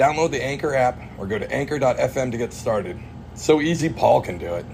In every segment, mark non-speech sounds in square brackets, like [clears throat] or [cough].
Download the Anchor app or go to anchor.fm to get started. So easy, Paul can do it.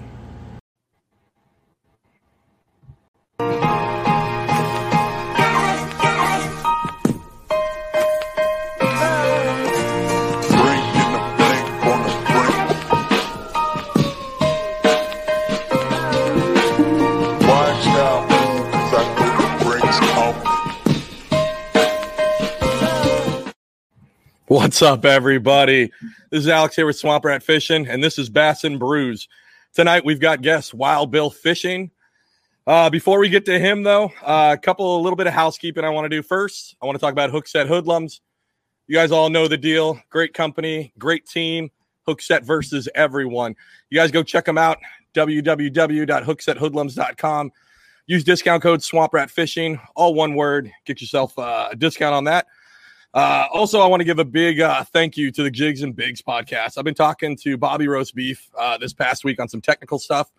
What's up, everybody? This is Alex here with Swamp Rat Fishing, and this is Bass and Brews. Tonight we've got guest Wild Bill Fishing. Uh, before we get to him, though, uh, a couple, a little bit of housekeeping I want to do first. I want to talk about Hookset Hoodlums. You guys all know the deal. Great company, great team. Hookset versus everyone. You guys go check them out. www.hooksethoodlums.com. Use discount code Swamp Rat Fishing, all one word. Get yourself uh, a discount on that. Uh, also, I want to give a big uh, thank you to the Jigs and Bigs podcast. I've been talking to Bobby Roast Beef uh, this past week on some technical stuff,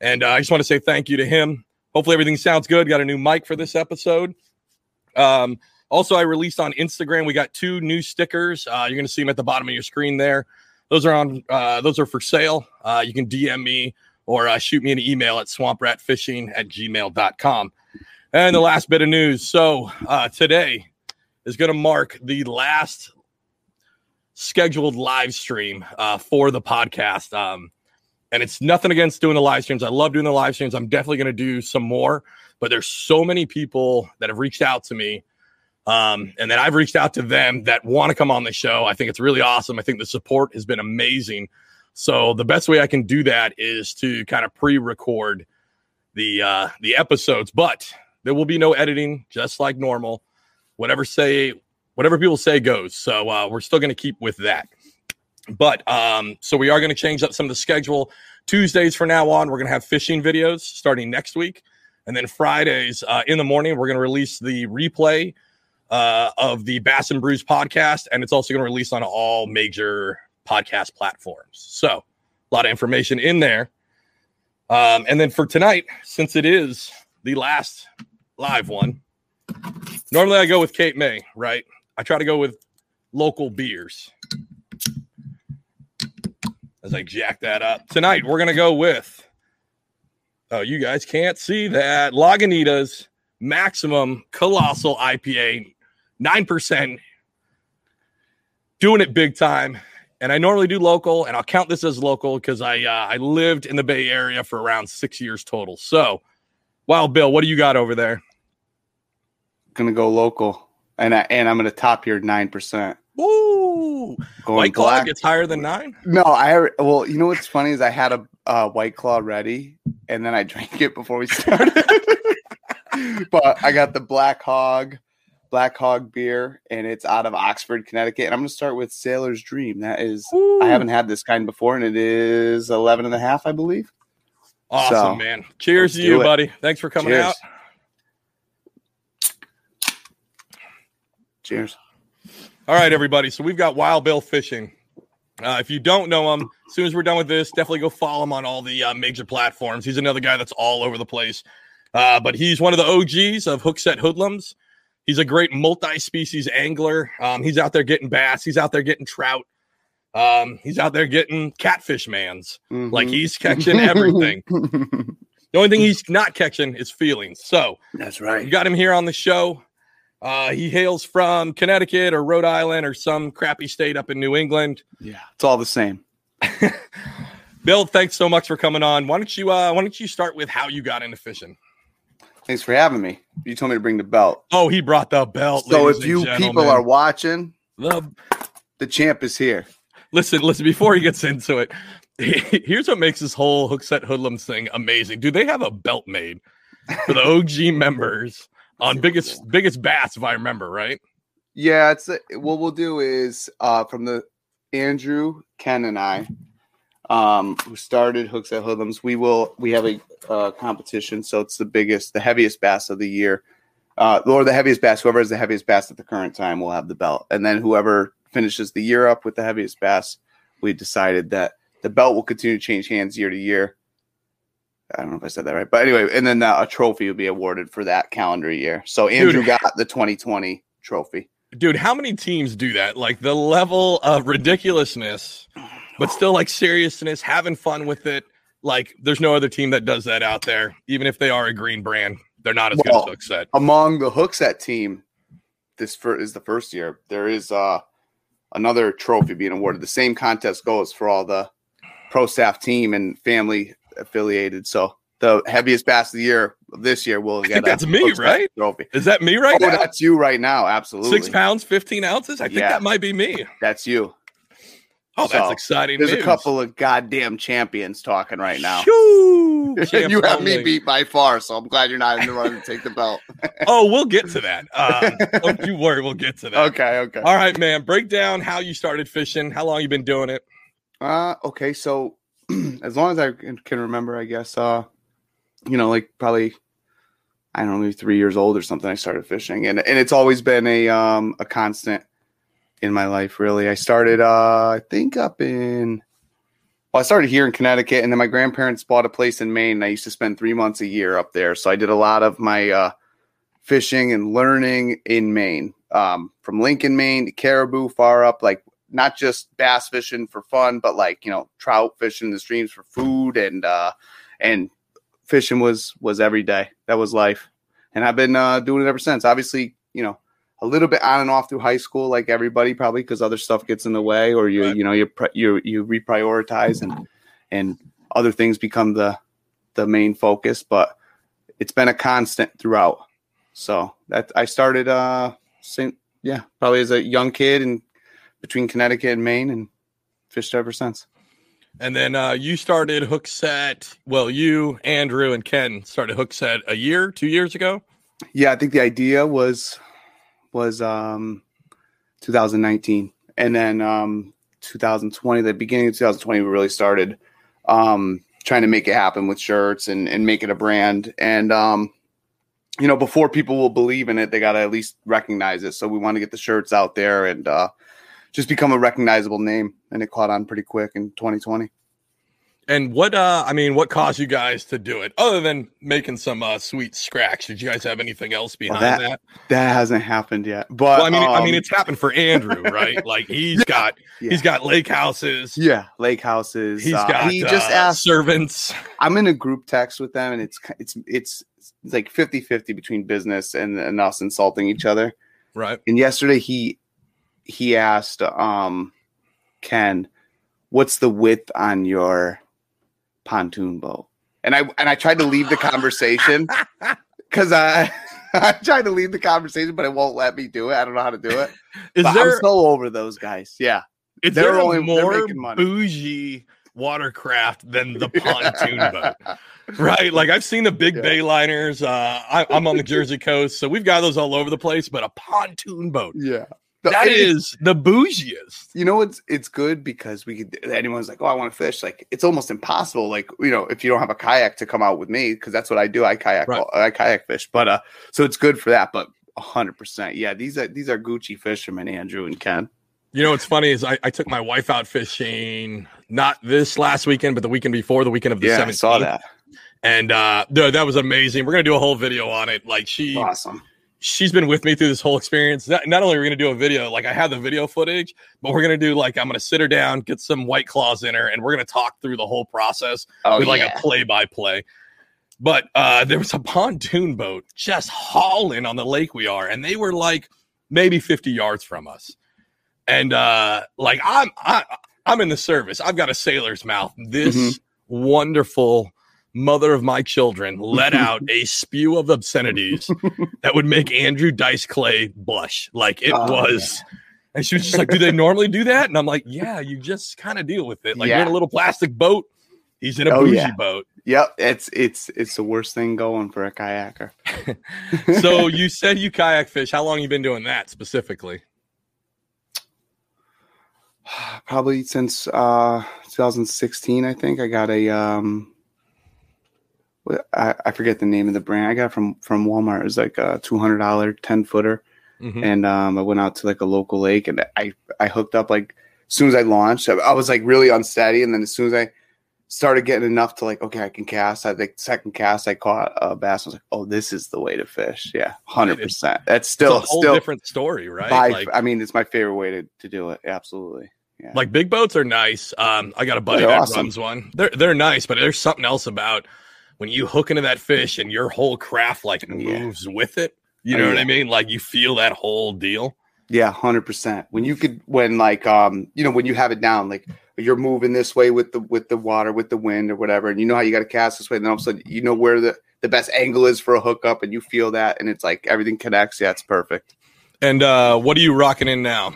and uh, I just want to say thank you to him. Hopefully, everything sounds good. Got a new mic for this episode. Um, also, I released on Instagram. We got two new stickers. Uh, you're going to see them at the bottom of your screen there. Those are on. Uh, those are for sale. You can DM me or shoot me an email at swampratfishing at gmail.com. And the last bit of news. So today is going to mark the last scheduled live stream uh, for the podcast. Um, and it's nothing against doing the live streams. I love doing the live streams. I'm definitely going to do some more, but there's so many people that have reached out to me. Um, and then I've reached out to them that want to come on the show. I think it's really awesome. I think the support has been amazing. So the best way I can do that is to kind of pre-record the uh, the episodes, but there will be no editing, just like normal whatever say whatever people say goes. So uh, we're still going to keep with that. But um, so we are going to change up some of the schedule. Tuesdays from now on, we're going to have fishing videos starting next week, and then Fridays uh, in the morning, we're going to release the replay uh, of the Bass and Brews podcast, and it's also going to release on all major podcast platforms. So a lot of information in there. Um, and then for tonight, since it is the last live one, Normally, I go with Cape May, right? I try to go with local beers. As I jack that up tonight, we're gonna go with. Oh, you guys can't see that Lagunitas Maximum Colossal IPA, nine percent, doing it big time. And I normally do local, and I'll count this as local because I uh, I lived in the Bay Area for around six years total. So, Wild Bill, what do you got over there? Gonna go local, and I and I'm gonna top your nine percent. Woo! Going White Claw black. gets higher than nine. No, I well, you know what's funny is I had a uh, white claw ready, and then I [laughs] drank it before we started. [laughs] but I got the Black Hog, Black Hog beer, and it's out of Oxford, Connecticut. And I'm gonna start with Sailor's Dream. That is, I haven't had this kind before, and it is 11 and a half, I believe. Awesome, So, man. Cheers to you, it. buddy. Thanks for coming Cheers. out. Cheers. All right, everybody. So we've got Wild Bill Fishing. Uh, if you don't know him, as soon as we're done with this, definitely go follow him on all the uh, major platforms. He's another guy that's all over the place. Uh, but he's one of the OGs of Hookset Hoodlums. He's a great multi-species angler. Um, he's out there getting bass. He's out there getting trout. Um, he's out there getting catfish mans. Like Mhm. he's catching everything. [laughs] The only thing he's not catching is feelings. So That's we right. got him here on the show. Uh, he hails from Connecticut or Rhode Island or some crappy state up in New England. Yeah, it's all the same. [laughs] Bill, thanks so much for coming on. Why don't you uh, Why don't you start with how you got into fishing? Thanks for having me. You told me to bring the belt. Oh, he brought the belt. So if you people are watching, the the champ is here. listen, listen. Before he gets into it, [laughs] here's what makes this whole Hookset Hoodlums thing amazing. Do they have a belt made for the OG members on biggest biggest bass? If I remember right. Yeah, it's uh, what we'll do is uh from the Andrew, Ken, and I, um, who started Hookset Hoodlums, we will we have a uh, competition. So it's the biggest, the heaviest bass of the year, uh, or the heaviest bass. Whoever has the heaviest bass at the current time will have the belt, and then whoever finishes the year up with the heaviest bass, we decided that the belt will continue to change hands year to year. I don't know if I said that right, but anyway, and then uh, a trophy will be awarded for that calendar year. So Andrew Dude. got the 2020 trophy. Dude, how many teams do that? Like the level of ridiculousness, but still like seriousness, having fun with it. Like there's no other team that does that out there. Even if they are a green brand, they're not as Well, good as Hookset. among the Hookset team, this fir- is the first year. There is uh, another trophy being awarded. The same contest goes for all the pro staff team and family affiliated. So the heaviest bass of the year this year will get that's me, right? Trophy. Is that me right oh, now? that's you right now. Absolutely, Six pounds, 15 ounces? I think Yeah. that might be me. That's you. Oh, that's exciting. There's news. a couple of goddamn champions talking right now. [laughs] You have me beat by far, so I'm glad you're not in the run to take the belt. [laughs] Oh, we'll get to that. Um, don't you worry, we'll get to that. okay, okay. All right, man. Break down how you started fishing. How long you been doing it? Uh, okay. So [clears throat] as long as I can, remember, I guess, uh, you know, like probably, I don't know, three years old or something, I started fishing and, and it's always been a, um, a constant in my life, really. I started, uh, I think up in, well, I started here in Connecticut and then my grandparents bought a place in Maine. And I used to spend three months a year up there. So I did a lot of my, uh, fishing and learning in Maine, um, from Lincoln, Maine to Caribou, far up, like not just bass fishing for fun, but like you know trout fishing in the streams for food and uh, and fishing was was every day. That was life, and I've been uh, doing it ever since. Obviously, you know a little bit on and off through high school, like everybody probably, because other stuff gets in the way, or you Right. you know you you you reprioritize and and other things become the the main focus. But it's been a constant throughout. So that I started uh same, yeah probably as a young kid and between Connecticut and Maine and fished ever since. And then uh, you started Hookset. Well, you, Andrew, and Ken started Hookset a year, two years ago. Yeah, I think the idea was was um 2019 and then um 2020 the beginning of 2020 we really started um trying to make it happen with shirts and and make it a brand and um you know before people will believe in it they got to at least recognize it so we want to get the shirts out there and uh just become a recognizable name and it caught on pretty quick in 2020 And what? uh I mean, what caused you guys to do it, other than making some uh, sweet scratch? Did you guys have anything else behind that- that? that hasn't happened yet but Well, I mean, I mean, um, it's happened for Andrew, [laughs] right? Like he's got yeah. he's got lake houses. yeah lake houses He's uh, got he just uh, asked servants. I'm in a group text with them, and it's it's it's, it's like 50 50 between business and, and us insulting each other. Right. And yesterday he he asked um Ken, "What's the width on your pontoon boat?" And I and I tried to leave the conversation [laughs] because I [laughs] I tried to leave the conversation, but it won't let me do it. I don't know how to do it. Is But there I'm so over those guys. Yeah, is they're there a only- they're more making money. bougie watercraft than the [laughs] pontoon boat? Right. Like I've seen the big Yeah. bay liners. Uh, I, I'm on the Jersey coast, so we've got those all over the place. But a pontoon boat yeah. That It- is the bougiest. you know it's it's good because we could anyone's like oh i want to fish like it's almost impossible like you know if you don't have a kayak to come out with me because that's what i do i kayak Right. i kayak fish but uh so it's good for that but 100% yeah these are these are gucci fishermen andrew and ken You know what's funny is I, I took my wife out fishing not this last weekend, but the weekend before, the weekend of the yeah 17th. i saw that And uh dude, that was amazing. We're gonna do a whole video on it. Like she awesome she's been with me through this whole experience. Not, not only are we gonna do a video, like I have the video footage, but we're gonna do like I'm gonna sit her down, get some white claws in her, and we're gonna talk through the whole process oh with like a play by play. But uh there was a pontoon boat just hauling on the lake we are, and they were like maybe 50 yards from us. And uh like I'm I I'm in the service. I've got a sailor's mouth. This Mhm. wonderful mother of my children let [laughs] out a spew of obscenities that would make Andrew Dice Clay blush. Like it Oh, was. And she was just like, Do they normally do that? And I'm like, Yeah, you just kind of deal with it. Like you're in a little plastic boat. He's in a Oh, bougie yeah. boat. yep it's it's it's the worst thing going for a kayaker [laughs] [laughs] So you said you kayak fish. How long you been doing that specifically? [sighs] Probably since uh 2016, I think I got a um I, I forget the name of the brand. I got from from Walmart. It was like a two hundred dollar ten footer, Mhm. and um I went out to like a local lake and I I hooked up like as soon as I launched. I, I was like really unsteady, and then as soon as I started getting enough to like okay I can cast. I think second cast I caught a bass. I was like oh this is the way to fish. Yeah, hundred percent. That's still it's a whole still different story, right? by- like, I mean it's my favorite way to to do it. Absolutely. Yeah. like big boats are nice. Um, I got a buddy They're that awesome. runs one. They're they're nice, but there's something else about when you hook into that fish and your whole craft like Yeah. moves with it. You Oh, know what. I mean? Like you feel that whole deal. Yeah, hundred percent. When you could, when like, um, you know, when you have it down, like you're moving this way with the with the water, with the wind or whatever, and you know how you got to cast this way, and then all of a sudden you know where the the best angle is for a hookup, and you feel that, and it's like everything connects. Yeah, it's perfect. And uh, what are you rocking in now?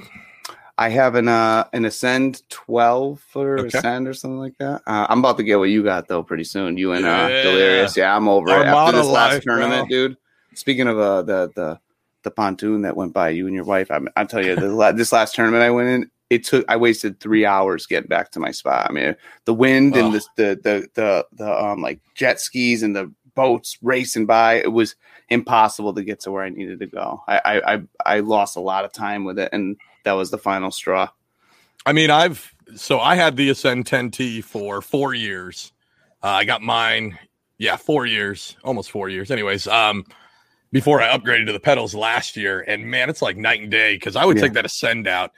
I have an uh an Ascend twelve or Okay. Ascend or something like that. Uh, I'm about to get what you got though pretty soon. You and uh, Delirious. Yeah, I'm over it after this last life, tournament, bro. dude. Speaking of uh the the the pontoon that went by you and your wife, I I tell you, the, la- this last tournament I went in, it took I wasted three hours getting back to my spot. I mean, the wind and Oh. the, the the the the um like jet skis and the boats racing by, it was impossible to get to where I needed to go. I I I, I lost a lot of time with it, and that was the final straw. I mean, I've so I had the Ascend 10T for four years. Uh, I got mine, yeah, four years, almost four years. Anyways, um, before I upgraded to the pedals last year, and man, it's like night and day because I would Yeah. take that Ascend out,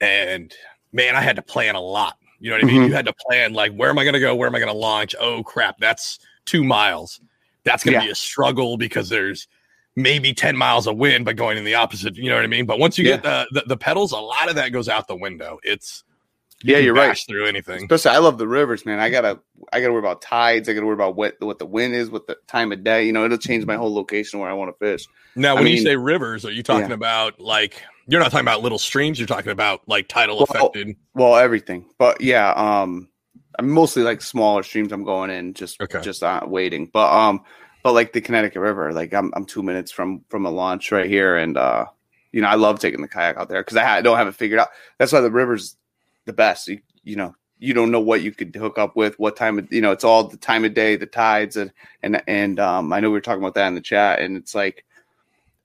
and man, I had to plan a lot. You know what I mean? Mhm. You had to plan like, where am I going to go? Where am I going to launch? Oh crap, that's two miles. That's going to Yeah. be a struggle because there's maybe 10 miles of wind, but going in the opposite. You know what I mean? But once you get the, the the pedals, a lot of that goes out the window. It's you Yeah, you're right. through anything. Especially, I love the rivers, man. I gotta, I gotta worry about tides. I gotta worry about what what the wind is, what the time of day. You know, it'll change my whole location where I want to fish. Now, I when you say rivers, are you talking Yeah. about like you're not talking about little streams? You're talking about like tidal Well, affected. Well, everything, but yeah, um, I'm mostly like smaller streams. I'm going in just, Okay. just uh, waiting. But um, but like the Connecticut River, like I'm I'm two minutes from from a launch right here, and uh, you know, I love taking the kayak out there because I, ha- I don't have it figured out. That's why the river's the best. You, you know, you don't know what you could hook up with, what time of you know, it's all the time of day, the tides, and and and um, I know we were talking about that in the chat, and it's like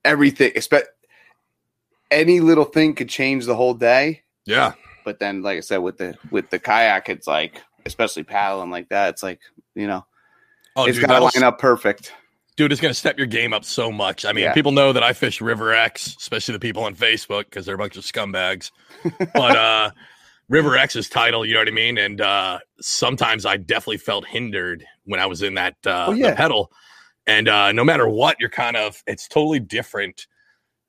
everything, expect any little thing could change the whole day. Yeah. But then, like I said, with the with the kayak, it's like, especially paddling like that, it's like you know, Oh, it's got to line up perfect. dude, it's going to step your game up so much. I mean, Yeah. people know that I fish River X, especially the people on Facebook because they're a bunch of scumbags. but uh, [laughs] River X's title, you know what I mean? And uh, sometimes I definitely felt hindered when I was in that uh, Oh, yeah. the pedal. And uh, no matter what, you're kind of it's totally different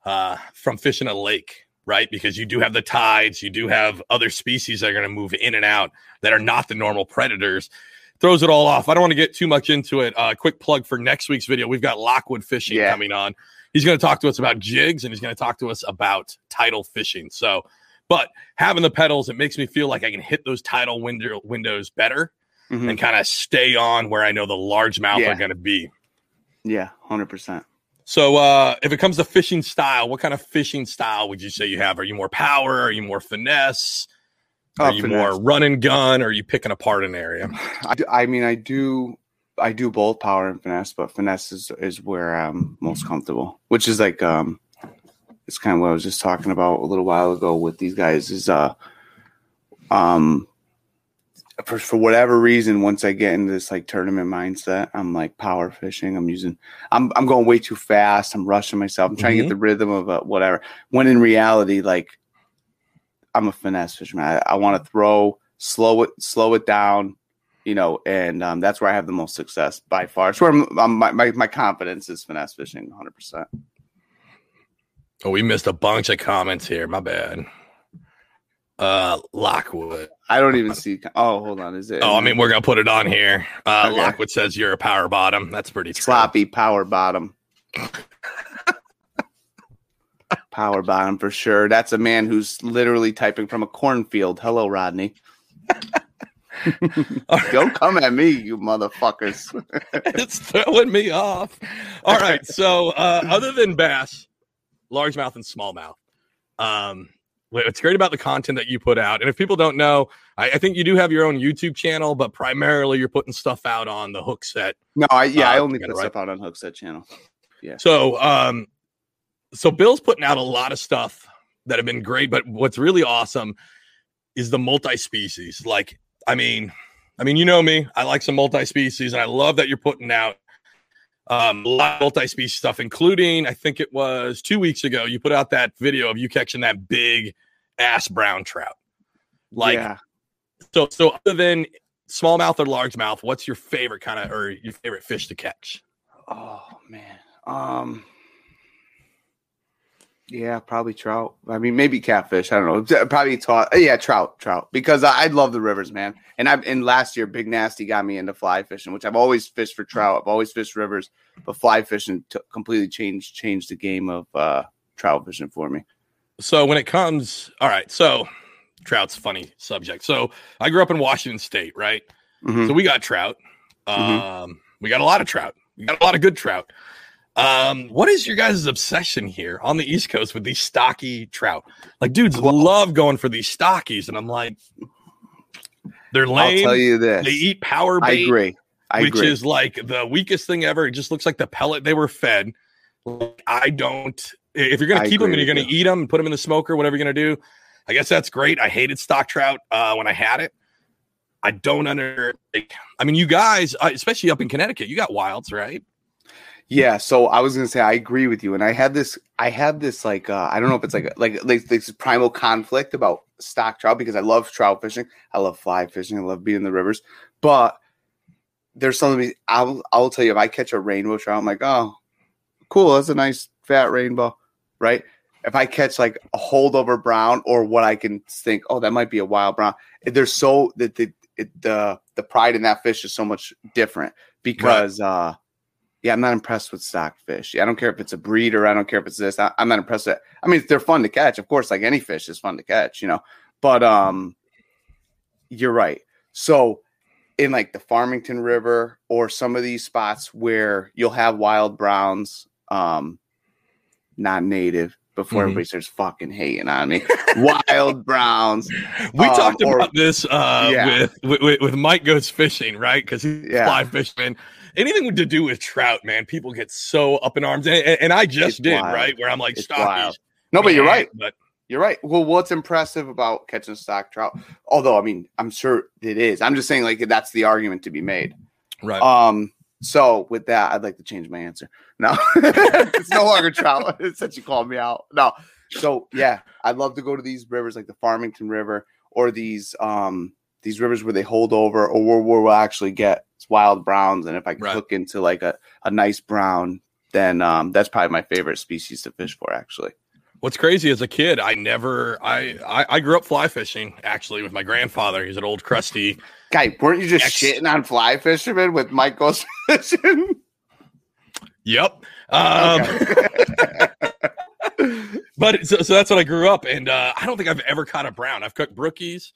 uh, from fishing a lake, right? Because you do have the tides, you do have other species that are going to move in and out that are not the normal predators. Throws it all off. I don't want to get too much into it. Uh, quick plug for next week's video. We've got Lockwood Fishing Yeah. coming on. He's going to talk to us about jigs and he's going to talk to us about tidal fishing. So, but having the pedals, it makes me feel like I can hit those tidal window windows better Mhm. and kind of stay on where I know the largemouth Yeah. are going to be. Yeah, hundred percent. So, uh, if it comes to fishing style, what kind of fishing style would you say you have? Are you more power? Are you more finesse? Are you more run and gun? Or are you picking apart an area? [sighs] I, do- I mean, I do, I do both power and finesse, but finesse is is where I'm most comfortable. Which is like, um, it's kind of what I was just talking about a little while ago with these guys. Is uh, um, for for whatever reason, once I get into this like tournament mindset, I'm like power fishing. I'm using, I'm I'm going way too fast. I'm rushing myself. I'm trying to get the rhythm of uh, whatever. When in reality, like I'm a finesse fisherman. I, I want to throw, slow it, slow it down, you know, and um, that's where I have the most success by far. It's where I'm, I'm, my, my my confidence is finesse fishing, 100. percent Oh, we missed a bunch of comments here. My bad. Uh, Lockwood. I don't even see. Oh, hold on, is it? Oh, I mean, we're gonna put it on here. Uh, Okay. Lockwood says you're a power bottom. That's pretty true. sloppy power bottom. Power bottom for sure. That's a man who's literally typing from a cornfield. Hello, Rodney. [laughs] Don't come at me, you motherfuckers. [laughs] it's throwing me off. All right. [laughs] So, uh, other than bass, largemouth and smallmouth, um, what's great about the content that you put out. And if people don't know, I, I think you do have your own YouTube channel, but primarily you're putting stuff out on the Hookset. No, I yeah, I Uh, only put right? stuff out on Hookset channel. Yeah. So, um, so Bill's putting out a lot of stuff that have been great, but what's really awesome is the multi-species. Like, I mean, I mean, you know me, I like some multi-species, and I love that you're putting out um, a lot of multi-species stuff, including I think it was two weeks ago you put out that video of you catching that big ass brown trout. Like, yeah. so, so other than smallmouth or largemouth, what's your favorite kind of or your favorite fish to catch? Oh man. Um Yeah, probably trout. I mean, maybe catfish. I don't know. Probably taught. Yeah, trout, trout. Because I, I love the rivers, man. And I've and last year, Big Nasty got me into fly fishing, which I've always fished for trout. I've always fished rivers, but fly fishing t- completely changed changed the game of uh, trout fishing for me. so when it comes all right so trout's a funny subject so i grew up in washington state right Mhm. so we got trout um Mhm. we got a lot of trout we got a lot of good trout um what is your guys' obsession here on the east coast with these stocky trout like dudes love going for these stockies and i'm like they're lame. I'll tell you this. they eat power I agree. I which agree. is like the weakest thing ever. It just looks like the pellet they were fed. Like, I don't. If you're gonna I keep them and you're gonna eat them and put them in the smoker, whatever you're gonna do, I guess that's great. I hated stock trout uh, when I had it. I don't under. Like, I mean, you guys, uh, especially up in Connecticut, you got wilds, right? Yeah, so I was gonna say I agree with you, and I had this, I had this like, uh, I don't know if it's like like like this primal conflict about stock trout because I love trout fishing, I love fly fishing, I love being in the rivers, but there's something I'll I'll tell you if I catch a rainbow trout, I'm like, oh, cool, that's a nice fat rainbow, right? If I catch like a holdover brown or what I can think, oh, that might be a wild brown, there's so that the it, the the pride in that fish is so much different because uh yeah, I'm not impressed with stock fish. I don't care if it's a breeder. I don't care if it's this. I, I'm not impressed. With, I mean, they're fun to catch, of course. Like any fish is fun to catch, you know. But um, you're right. So in like the Farmington River or some of these spots where you'll have wild browns, um, not native. Before Mhm. everybody starts fucking hating on me, [laughs] wild browns. We Um, talked or- about this uh, Yeah. with, with with Mike goes fishing, right? Because he's Yeah. fly fishing. Anything to do with trout, man, people get so up in arms, and, and, I just It's did, wild. right? Where I'm like, It's stockies. No, but you're right. But You're right. Well, what's impressive about catching stock trout? Although, I mean, I'm sure it is. I'm just saying, like, that's the argument to be made. right. Um. So, with that, I'd like to change my answer. No, [laughs] it's no longer trout. [laughs] Since you called me out. No. So, yeah, I'd love to go to these rivers, like the Farmington River, or these um these rivers where they hold over, or where, where we'll actually get wild browns. And if I can Right. hook into like a a nice brown, then um that's probably my favorite species to fish for. Actually. What's crazy as a kid, I never, I, I, I grew up fly fishing actually with my grandfather. He's an old crusty. Guy, weren't you just Ex- shitting on fly fishermen with Mike goes [laughs] fishing? Yep. Um, [laughs] but so, so that's what I grew up, and uh, I don't think I've ever caught a brown. I've cooked brookies.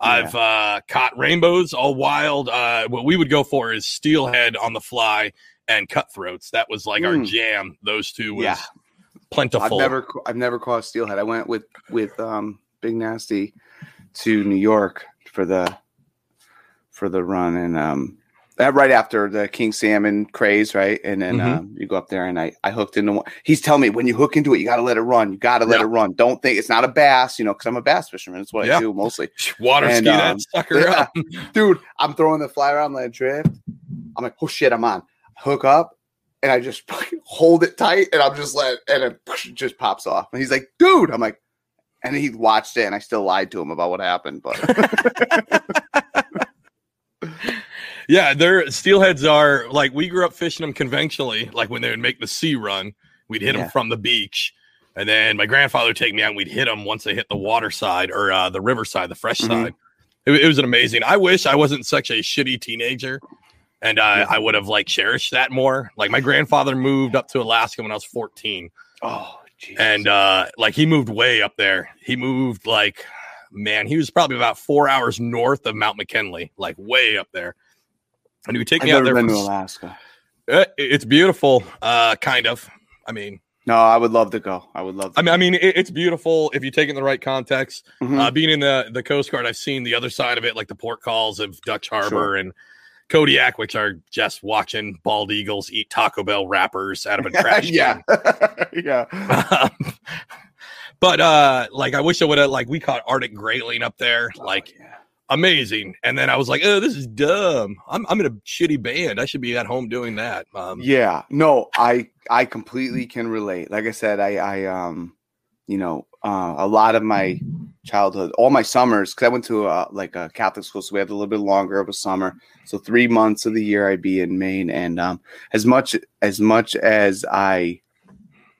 I've uh, caught rainbows, all wild. Uh, what we would go for is steelhead on the fly and cutthroats. That was like our Mm. jam. Those two was Yeah. plentiful. I've never, I've never caught steelhead. I went with with um, Big Nasty to New York for the for the run, and um, that right after the king salmon craze, right? And then Mhm. um, you go up there, and I I hooked into one. He's telling me when you hook into it, you got to let it run. You got to let Yeah. it run. Don't think it's not a bass, you know, because I'm a bass fisherman. That's what Yeah. I do mostly. [laughs] water And, ski um, that sucker yeah. up. [laughs] dude, I'm throwing the fly around, let it drift. I'm like, oh shit, I'm on. Hook up, and I just [laughs] hold it tight, and I'm just let, and it just pops off. And he's like, dude, I'm like, and he watched it, and I still lied to him about what happened, but Yeah, their steelheads are like we grew up fishing them conventionally, like when they would make the sea run, we'd hit Yeah. them from the beach. And then my grandfather would take me out and we'd hit them once they hit the water side or uh, the river side, the fresh Mhm. side. It, it was an amazing. I wish I wasn't such a shitty teenager and I, Yeah. I would have like cherished that more. Like my grandfather moved up to Alaska when I was 14 oh, and uh like he moved way up there he moved like man he was probably about four hours north of mount mckinley like way up there and he would take I've me out there been to Alaska. Uh, it's beautiful uh kind of i mean No, I would love to go. I would love. To I mean, I mean, it, it's beautiful if you take it in the right context. Mhm. Uh, being in the the Coast Guard, I've seen the other side of it, like the port calls of Dutch Harbor Sure. and Kodiak, which are just watching bald eagles eat Taco Bell wrappers out of a [laughs] trash yeah, can. [laughs] yeah. Um, [laughs] but uh, like, I wish I would have like we caught Arctic grayling up there, like Oh, yeah. Amazing. And then I was like, oh, this is dumb. I'm I'm in a shitty band. I should be at home doing that. Um, Yeah, no, I I completely can relate. Like I said, I I um, you know, uh, a lot of my childhood, all my summers, because I went to a, like a Catholic school, so we had a little bit longer of a summer. So three months of the year I'd be in Maine, and um, as much as much as I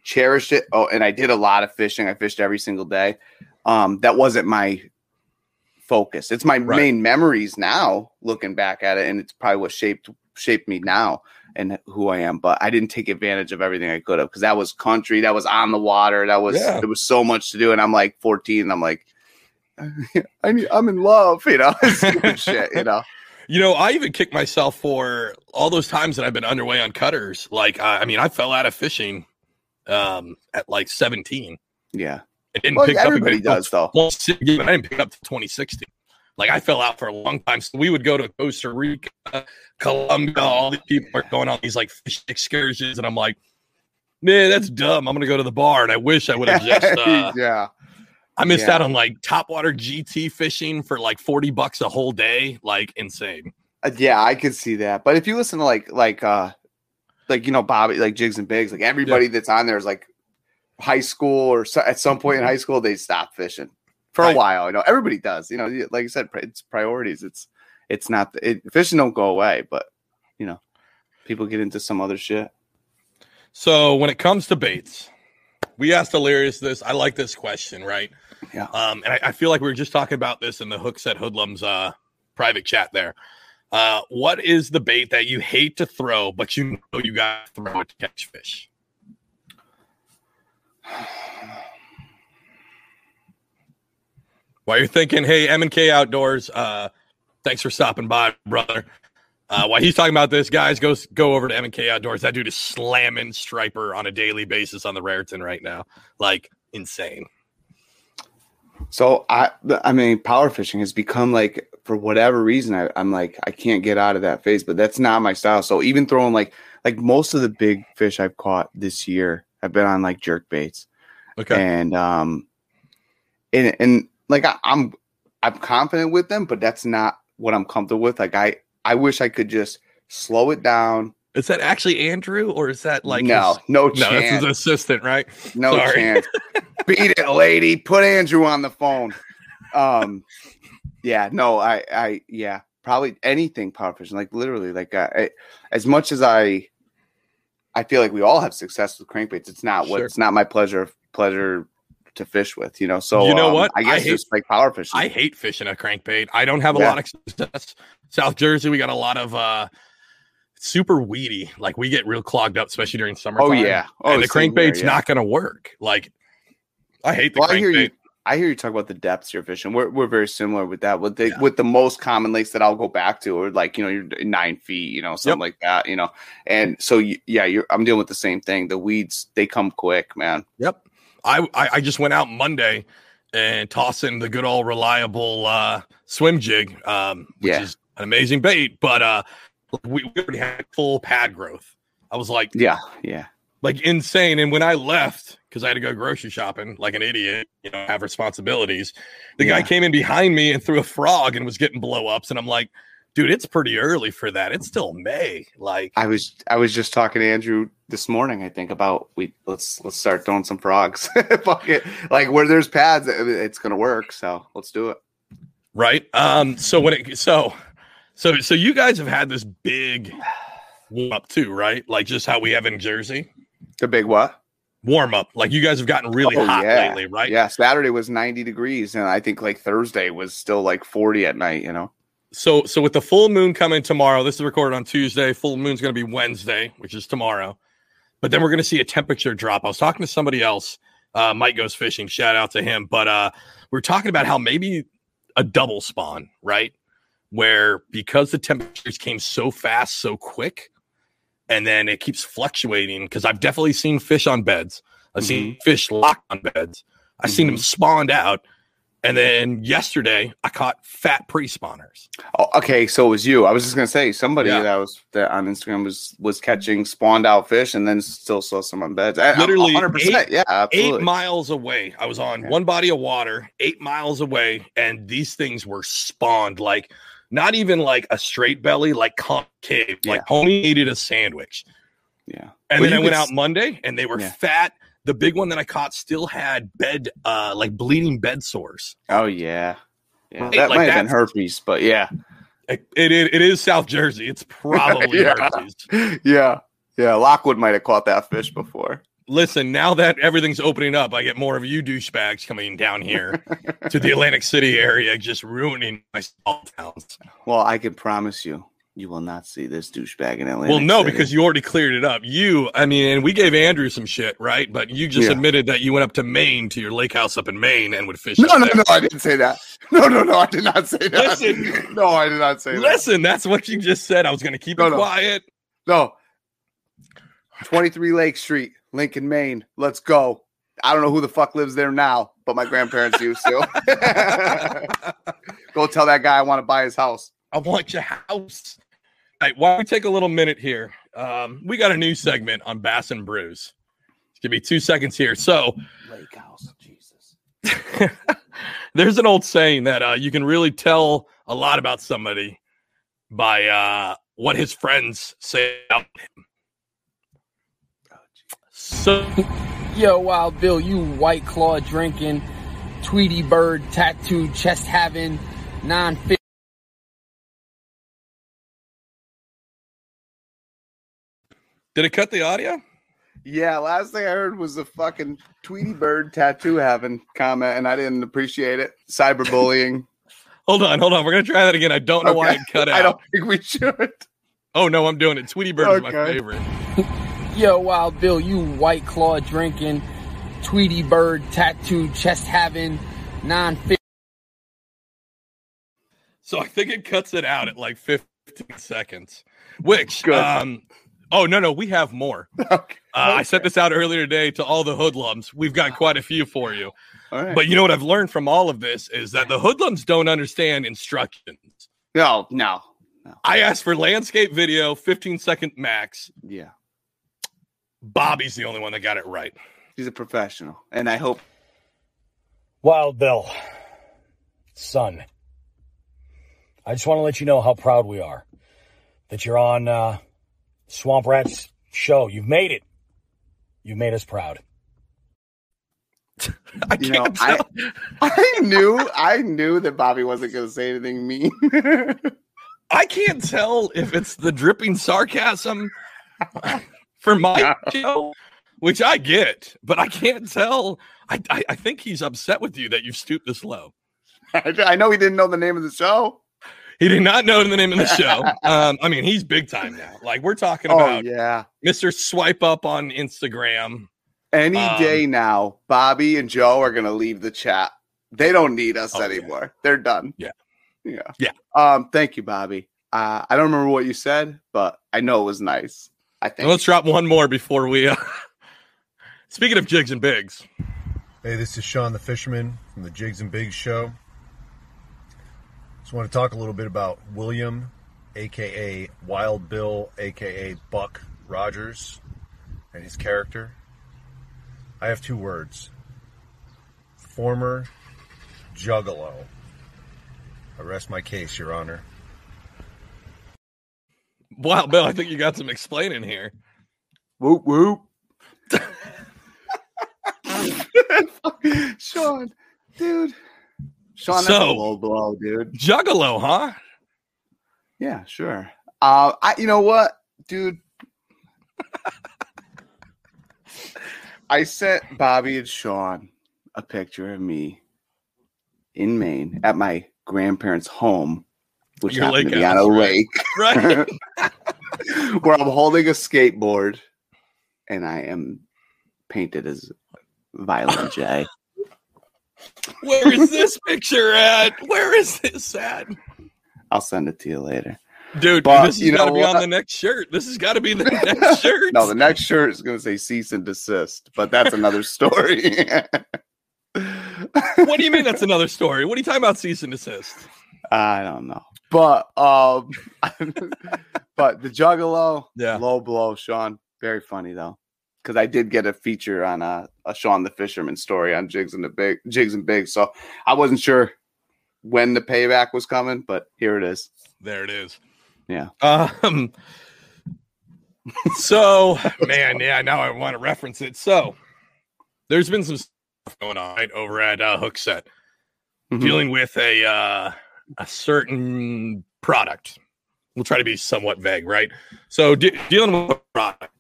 cherished it, oh, and I did a lot of fishing. I fished every single day. Um, that wasn't my focus. It's my Right. main memories now, looking back at it, and it's probably what shaped shaped me now and who I am. But I didn't take advantage of everything I could have because that was country, that was on the water, that was Yeah. there was so much to do, and I'm like 14, and I'm like, [laughs] I need, I'm in love, you know, [laughs] [laughs] shit, you know. You know, I even kicked myself for all those times that I've been underway on cutters. Like, I, I mean, I fell out of fishing um, at like 17. Yeah, I didn't well, pick up everybody does though. 2016. I didn't pick up to 2016. Like, I fell out for a long time. So we would go to Costa Rica, Colombia. All these people are going on these like fish excursions, and I'm like, man, that's dumb. I'm gonna go to the bar, and I wish I would have [laughs] just. Uh, yeah, I missed Yeah. out on like topwater GT fishing for like 40 bucks a whole day. Like insane. Uh, yeah, I could see that. But if you listen to like like uh like you know Bobby like Jigs and Bigs, like everybody that's on there is like high school or so, at some point in high school they stop fishing for a Right. while. You know, everybody does. You know, like I said, it's priorities. It's it's not it, fishing don't go away, but you know, people get into some other shit. So when it comes to baits, we asked Delirious this. I like this question, right? Yeah. Um, and I, I feel like we were just talking about this in the Hookset Hoodlums uh private chat there. Uh, what is the bait that you hate to throw, but you know you got to throw it to catch fish? While you're thinking, hey, M and K Outdoors, uh, thanks for stopping by, brother. Uh, while he's talking about this, guys, go go over to M and K Outdoors. That dude is slamming striper on a daily basis on the Raritan right now, like insane. So I, I mean, power fishing has become like for whatever reason I, I'm like I can't get out of that phase, but that's not my style. So even throwing like like most of the big fish I've caught this year, I've been on like jerk baits, Okay, and um, and and like I, I'm I'm confident with them, but that's not what I'm comfortable with. Like I I wish I could just slow it down. is that actually Andrew or is that like no, his- no no, that's his chance, assistant, right? no sorry. chance. [laughs] Beat it, lady. Put Andrew on the phone. Um, yeah, no, I, I, yeah, probably anything power fishing. Like literally, like uh, I, as much as I, I feel like we all have success with crankbaits. It's not what Sure. it's not my pleasure pleasure to fish with. You know, so You know um, what? I I guess hate- just like power fishing. I hate fishing a crankbait. I don't have a Yeah. lot of success. South Jersey, we got a lot of uh super weedy. Like we get real clogged up, especially during summer. oh yeah, oh and the crankbait's yeah. not going to work. Like I hate the Well, I crankbait. I hear you talk about the depths you're fishing. We're, we're very similar with that. With the Yeah. with the most common lakes that I'll go back to, or like you know, you're nine feet, you know, something Yep. like that, you know. And so you, yeah, you're I'm dealing with the same thing. The weeds they come quick, man. Yep. I, I I just went out Monday and tossing the good old reliable uh swim jig, um, which Yeah. is an amazing bait, but uh we, we already had full pad growth. I was like, Yeah, yeah, like insane. And when I left, because I had to go grocery shopping like an idiot, you know, have responsibilities, the guy came in behind me and threw a frog and was getting blow ups. And I'm like, dude, it's pretty early for that. It's still May. Like, I was I was just talking to Andrew this morning. I think about we let's let's start throwing some frogs. [laughs] Fuck it, like where there's pads, it's gonna work. So let's do it. right? Um, so when it so so so you guys have had this big [sighs] up too, right? Like just how we have in Jersey. The big what? Warm up. Like you guys have gotten really Oh, hot yeah. lately, right? Yeah, Saturday was 90 degrees, and I think like Thursday was still like 40 at night. You know. So so with the full moon coming tomorrow, this is recorded on Tuesday. Full moon's going to be Wednesday, which is tomorrow. But then we're going to see a temperature drop. I was talking to somebody else. Uh, Mike goes fishing. Shout out to him. But uh, we are talking about how maybe a double spawn, right? Where because the temperatures came so fast, so quick, and then it keeps fluctuating. Because I've definitely seen fish on beds. I've seen fish locked on beds. I've seen them Mhm. spawned out. And then yesterday, I caught fat pre spawners. Oh, okay, so it was you. I was just gonna say somebody Yeah. that was that on Instagram was was catching spawned out fish and then still saw some on beds. I- Literally 100%. yeah, absolutely. Eight miles away. I was on Yeah. one body of water, eight miles away, and these things were spawned like not even like a straight belly, like concave. Like homie needed a sandwich. yeah. And Well, then I went could out Monday and they were Yeah. fat. The big one that I caught still had bed, uh, like bleeding bed sores. Oh yeah. Yeah, that like might have been herpes, but yeah, It, it, it is South Jersey. It's [laughs] probably Yeah. herpes. yeah, yeah. Lockwood might have caught that fish before. Listen, now that everything's opening up, I get more of you douchebags coming down here [laughs] to the Atlantic City area, just ruining my small towns. Well, I can promise you, you will not see this douchebag in Atlanta. Well, no, because you already cleared it up. You, I mean, and we gave Andrew some shit, right? But you just Yeah. admitted that you went up to Maine to your lake house up in Maine and would fish. no, no, there. no, I didn't say that. [laughs] No, no, no, I did not say that. Listen. [laughs] no, I did not say that. Listen, that's what you just said. I was going to keep No, it no. quiet. No. 23 Lake Street, Lincoln, Maine. Let's go. I don't know who the fuck lives there now, but my grandparents used to. [laughs] go tell that guy I want to buy his house. I want your house. All right, why don't we take a little minute here? Um, we got a new segment on Bass and Brews. Give me two seconds here. So, Lake house, Jesus. [laughs] there's an old saying that uh, you can really tell a lot about somebody by uh, what his friends say about him. So, Yo, Wild Bill, you white claw drinking, Tweety bird tattooed, chest having, non fit. did it cut the audio? Yeah, last thing I heard was the fucking Tweety Bird tattoo having comment, and I didn't appreciate it. Cyberbullying. [laughs] Hold on, hold on. We're gonna try that again. I don't know why Okay. it cut [laughs] I don't think we should. Oh no, I'm doing it. Tweety Bird is my favorite. [laughs] Yo, Wild Bill, you white claw drinking, Tweety bird tattooed, chest having, non fit. So I think it cuts it out at like 15 seconds. Which Good. um oh no no we have more. [laughs] Uh, I sent this out earlier today to all the hoodlums. We've got quite a few for you. All right. But you know what I've learned from all of this is that the hoodlums don't understand instructions. no, no. I asked for landscape video, 15 second max. Yeah. Bobby's the only one that got it right. He's a professional. And I hope Wild Bill, son, I just want to let you know how proud we are that you're on uh, Swamp Rat's show. You've made it. You've made us proud. [laughs] I You can't know, I- [laughs] I knew I knew that Bobby wasn't gonna say anything mean. [laughs] I can't tell if it's the dripping sarcasm for my show, which I get, but I can't tell. I, I, I think he's upset with you that you've stooped this low. [laughs] I, I know he didn't know the name of the show. He did not know the name of the show. [laughs] Um, I mean, he's big time now. Like we're talking Oh about yeah. Mr. Swipe Up on Instagram. Any Um, day now, Bobby and Joe are gonna leave the chat. They don't need us Oh, yeah. anymore. They're done. Yeah. Yeah. Yeah. Um, thank you, Bobby. Uh, I don't remember what you said, but I know it was nice. I think And let's drop one more before we. Uh... [laughs] Speaking of jigs and bigs, Hey, this is Sean the Fisherman from the Jigs and Bigs show. Just want to talk a little bit about William, aka Wild Bill, aka Buck Rogers, and his character. I have two words former juggalo. I rest my case, Your Honor. Wow, Bill, I think you got some explaining here. whoop whoop. [laughs] Sean, dude. Sean, that's So- a low blow, dude. Juggalo, huh? Yeah, sure. Uh, I, you know what, dude? I sent Bobby and Sean a picture of me in Maine at my grandparents' home, which Your happened to be on a right? lake, [laughs] Right. [laughs] where I'm holding a skateboard, and I am painted as Violent J. [laughs] Where is this picture at? Where is this at? I'll send it to you later. Dude, But, this has you got to be on the next shirt. This has got to be the next shirt. No, the next shirt is going to say cease and desist, but that's another story. what do you mean that's another story? What are you talking about cease and desist? I don't know, but um, [laughs] but the Juggalo, Yeah. low blow, Sean, very funny though, because I did get a feature on a, a Sean the Fisherman story on Jigs and the Big Jigs and Big, so I wasn't sure when the payback was coming, but here it is. There it is. Yeah. Um. So, [laughs] man, yeah, now I want to reference it. So, there's been some stuff going on right, over at uh, Hookset, Mhm. dealing with a uh, a certain product. We'll try to be somewhat vague, right? So, de- dealing with a product.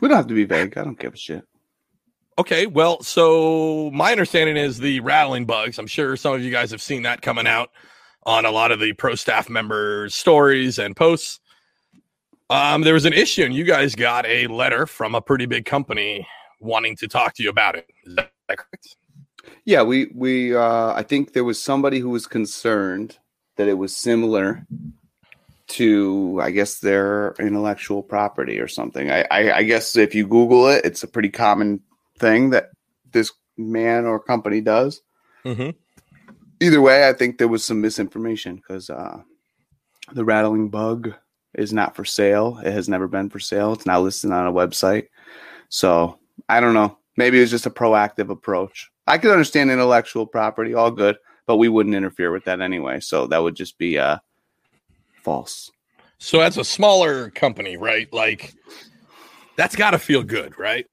We don't have to be vague. I don't give a shit. Okay, well, so my understanding is the rattling bugs. I'm sure some of you guys have seen that coming out on a lot of the pro staff members' stories and posts. Um, there was an issue, and you guys got a letter from a pretty big company wanting to talk to you about it. Is that correct? Yeah, we we uh I think there was somebody who was concerned that it was similar to I guess their intellectual property or something. I, I I guess if you Google it, it's a pretty common thing that this man or company does. Mm-hmm. Either way, I think there was some misinformation because uh, the rattling bug is not for sale. It has never been for sale. It's not listed on a website. So I don't know. Maybe it was just a proactive approach. I could understand intellectual property, all good, but we wouldn't interfere with that anyway. So that would just be uh, false. So, as a smaller company, right? Like, that's got to feel good, right?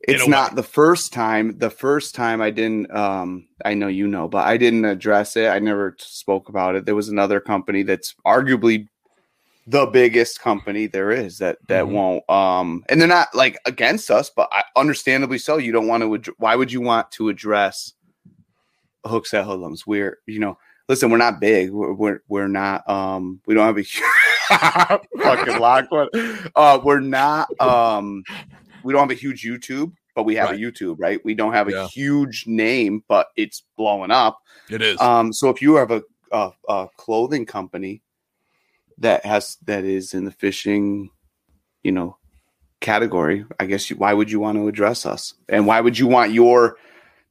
It's not way. the first time. The first time I didn't. Um, I know you know, but I didn't address it. I never spoke about it. There was another company that's arguably the biggest company there is that that Mhm. won't. Um, and they're not like against us, but I, understandably so. You don't want to. Ad- why would you want to address Hookset Hoodlums? We're you know. Listen, we're not big. We're we're, we're not. Um, we don't have a [laughs] fucking lock one. Uh, we're not. Um, we don't have a huge YouTube, but we have Right. a YouTube, right? We don't have a Yeah. huge name, but it's blowing up. It is. Um, so if you have a, a a clothing company that has that is in the fishing, you know, category, I guess you, why would you want to address us? And why would you want your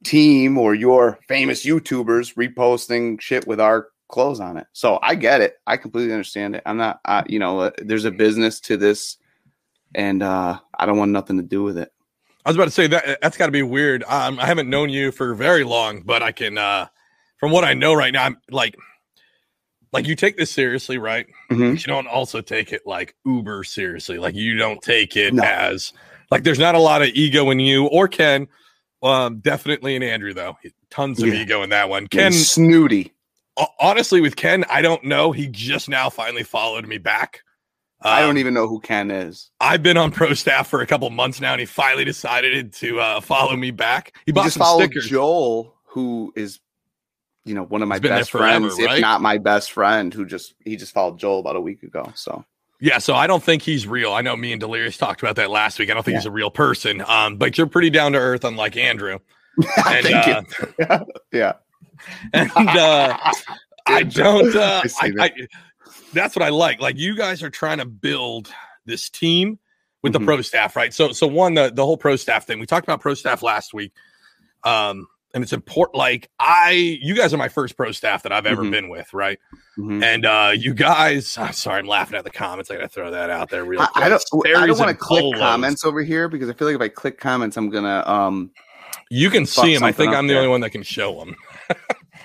team or your famous YouTubers reposting shit with our clothes on it? So I get it. I completely understand it. I'm not, I, you know, uh, there's a business to this, and uh, I don't want nothing to do with it. I was about to say that that's got to be weird. Um, I haven't known you for very long, but I can, uh, from what I know right now, I'm like, like you take this seriously, right? Mhm. But you don't also take it like uber seriously. Like you don't take it No. as like there's not a lot of ego in you or Ken. Um, definitely in Andrew though, tons of Yeah. ego in that one. Ken, snooty. honestly, with Ken, I don't know. He just now finally followed me back. I Um, don't even know who Ken is. I've been on pro staff for a couple months now, and he finally decided to uh, follow me back. He He bought just some followed stickers. Joel, who is, you know, one of my best forever, friends, right? if not my best friend, who just he just followed Joel about a week ago. So Yeah, so I don't think he's real. I know me and Delirious talked about that last week. I don't think he's a real person. Um, but you're pretty down to earth, unlike Andrew. [laughs] And, thank uh, you. [laughs] yeah, And uh, [laughs] I don't. Uh, I I, I, that's what I like. Like you guys are trying to build this team with Mhm. the pro staff, right? So, so one, the the whole pro staff thing. We talked about pro staff last week, um, and it's important. Like I, you guys are my first pro staff that I've ever Mhm. been with, right? Mhm. And uh, you guys, [laughs] I'm sorry, I'm laughing at the comments. I gotta throw that out there real I, quick. I don't. I don't want to click polos. comments over here because I feel like if I click comments, I'm gonna. Um. You can see them. I think I'm the there. only one that can show them. [laughs]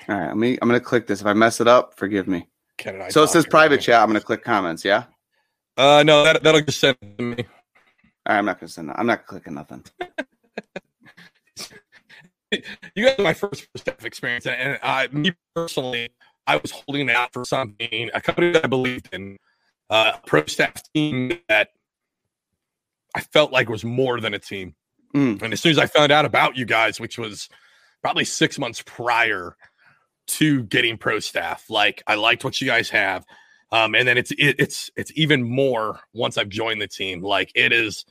All right, let me. I'm gonna click this. If I mess it up, forgive me. And I So it says private chat. I'm gonna click comments. Yeah. Uh, no, that that'll just send to me. All right, I'm not gonna send. That. I'm not clicking nothing. [laughs] [laughs] you guys are my first staff experience, and, I, me personally, I was holding out for something, a company that I believed in, uh, a pro staff team that I felt like was more than a team. Mm. And as soon as I found out about you guys, which was probably six months prior to getting pro staff, like I liked what you guys have. Um, and then it's it, it's it's even more once I've joined the team. Like it is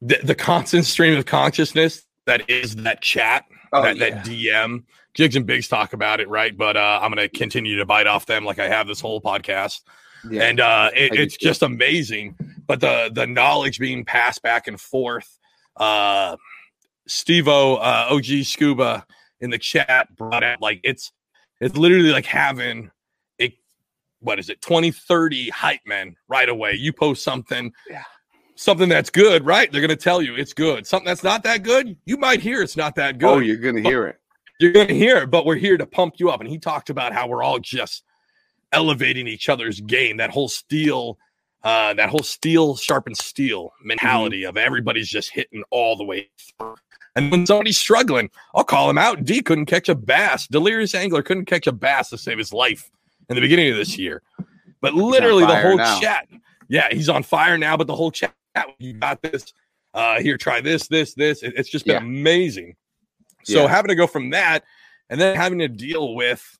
the, the constant stream of consciousness that is that chat, Oh, that, yeah. that DM Jigs and Bigs talk about it, right? But uh, I'm going to continue to bite off them like I have this whole podcast. Yeah. and uh, it, it's just amazing. But the the knowledge being passed back and forth. Uh, Stevo, uh, OG Scuba in the chat brought out like it's it's literally like having a what is it 20 30 hype men right away you post something Yeah. Something that's good right they're gonna tell you it's good something that's not that good you might hear it's not that good oh, you're gonna hear it. you're going to hear it, but we're here to pump you up. And he talked about how we're all just elevating each other's game. That whole steel, uh, that whole steel sharpens steel mentality of everybody's just hitting all the way through. And when somebody's struggling, I'll call him out. D couldn't catch a bass. Delirious Angler couldn't catch a bass to save his life in the beginning of this year. But literally, the whole now. chat. Yeah, he's on fire now, but the whole chat, you got this. Uh, here, try this, this, this. It- it's just been Yeah. amazing. So Yeah. having to go from that and then having to deal with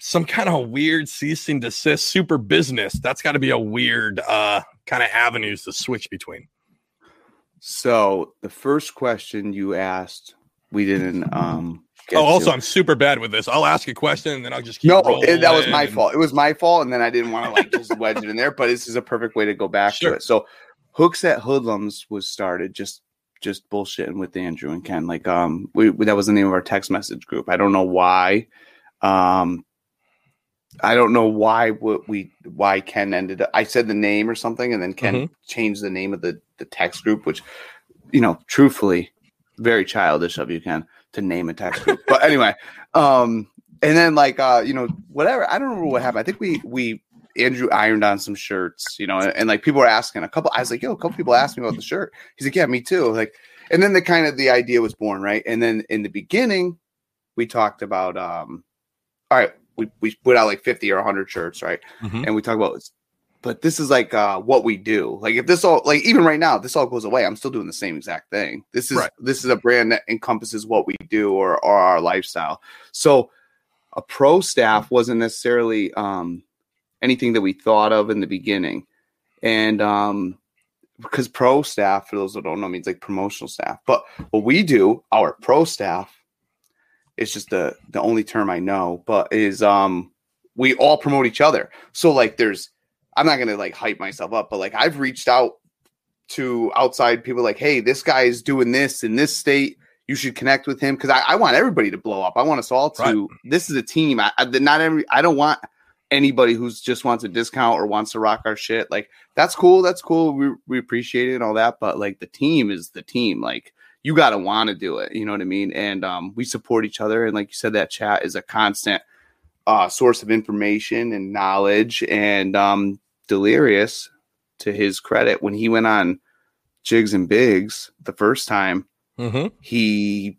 some kind of weird cease and desist super business, that's got to be a weird uh, kind of avenues to switch between. So the first question you asked, we didn't um get Oh, also, to. I'm super bad with this. I'll ask a question and then I'll just keep no, it- that was my and- fault. It was my fault, and then I didn't want to like just wedge it in there. But this is a perfect way to go back Sure. to it. So, Hookset Hoodlums was started just just bullshitting with Andrew and Ken. Like, um, we, that was the name of our text message group. I don't know why. Um, I don't know why what we why Ken ended up. I said the name or something, and then Ken Mm-hmm. changed the name of the the text group, which you know, truthfully, very childish of you, Ken, to name a text group. but anyway, um, and then like uh, you know, whatever. I don't remember what happened. I think we we Andrew ironed on some shirts, you know, and, and, like people were asking a couple. I was like, yo, a couple people asked me about the shirt. He's like, yeah, me too. Like, and then the kind of the idea was born, right? And then in the beginning, we talked about um, all right, we we put out like fifty or hundred shirts, right? Mhm. And we talk about but this is like uh what we do like if this all like even right now this all goes away i'm still doing the same exact thing this is Right. this is a brand that encompasses what we do or, or our lifestyle so a pro staff wasn't necessarily um anything that we thought of in the beginning and um because pro staff for those that don't know means like promotional staff but what we do our pro staff is just the the only term i know but is um we all promote each other so like there's I'm not gonna like hype myself up, but like I've reached out to outside people like, hey, this guy is doing this in this state. You should connect with him because I, I want everybody to blow up. I want us all to. This is a team. I, I not every. I don't want anybody who's just wants a discount or wants to rock our shit. Like that's cool. That's cool. We we appreciate it and all that. But like the team is the team. Like you got to want to do it. You know what I mean? And um, we support each other. And like you said, that chat is a constant uh, source of information and knowledge. And um, Delirious, to his credit, when he went on Jigs and Bigs the first time, Mhm. he,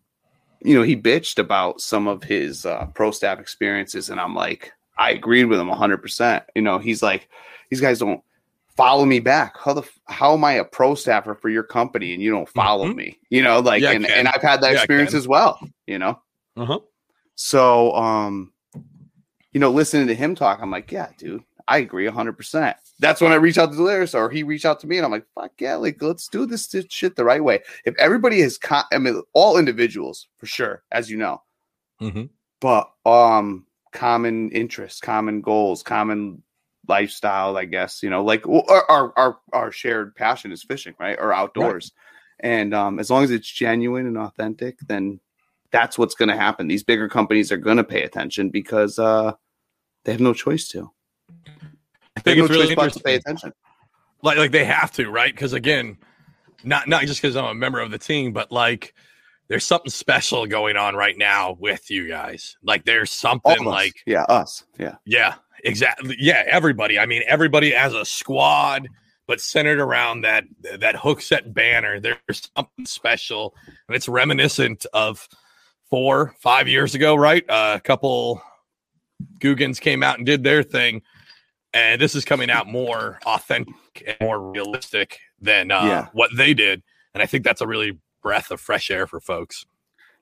you know, he bitched about some of his uh, pro staff experiences, and I'm like, I agreed with him 100. percent You know, he's like, these guys don't follow me back. How the how am I a pro staffer for your company and you don't follow Mhm. me? You know, like, Yeah, and, and I've had that Yeah, experience as well. You know, Uh-huh. so, um, you know, listening to him talk, I'm like, yeah, dude, I agree 100%. That's when I reach out to Delirious or he reached out to me and I'm like, fuck yeah, like, let's do this shit the right way. If everybody is, con- I mean, all individuals for sure, as you know, Mhm. but, um, common interests, common goals, common lifestyle, I guess, you know, like our, our, our, shared passion is fishing, right? Or outdoors. And, um, as long as it's genuine and authentic, then that's what's going to happen. These bigger companies are going to pay attention because uh, they have no choice to. I think it's no really but to pay attention. like like they have to right because again not not just because i'm a member of the team but like there's something special going on right now with you guys. Like there's something like yeah, us. Yeah, yeah exactly yeah everybody. I mean everybody as a squad but centered around that that Hookset banner there's something special. And it's reminiscent of four five years ago right? Uh, a couple Googans came out and did their thing. And this is coming out more authentic and more realistic than uh, Yeah. what they did. And i think that's a really breath of fresh air for folks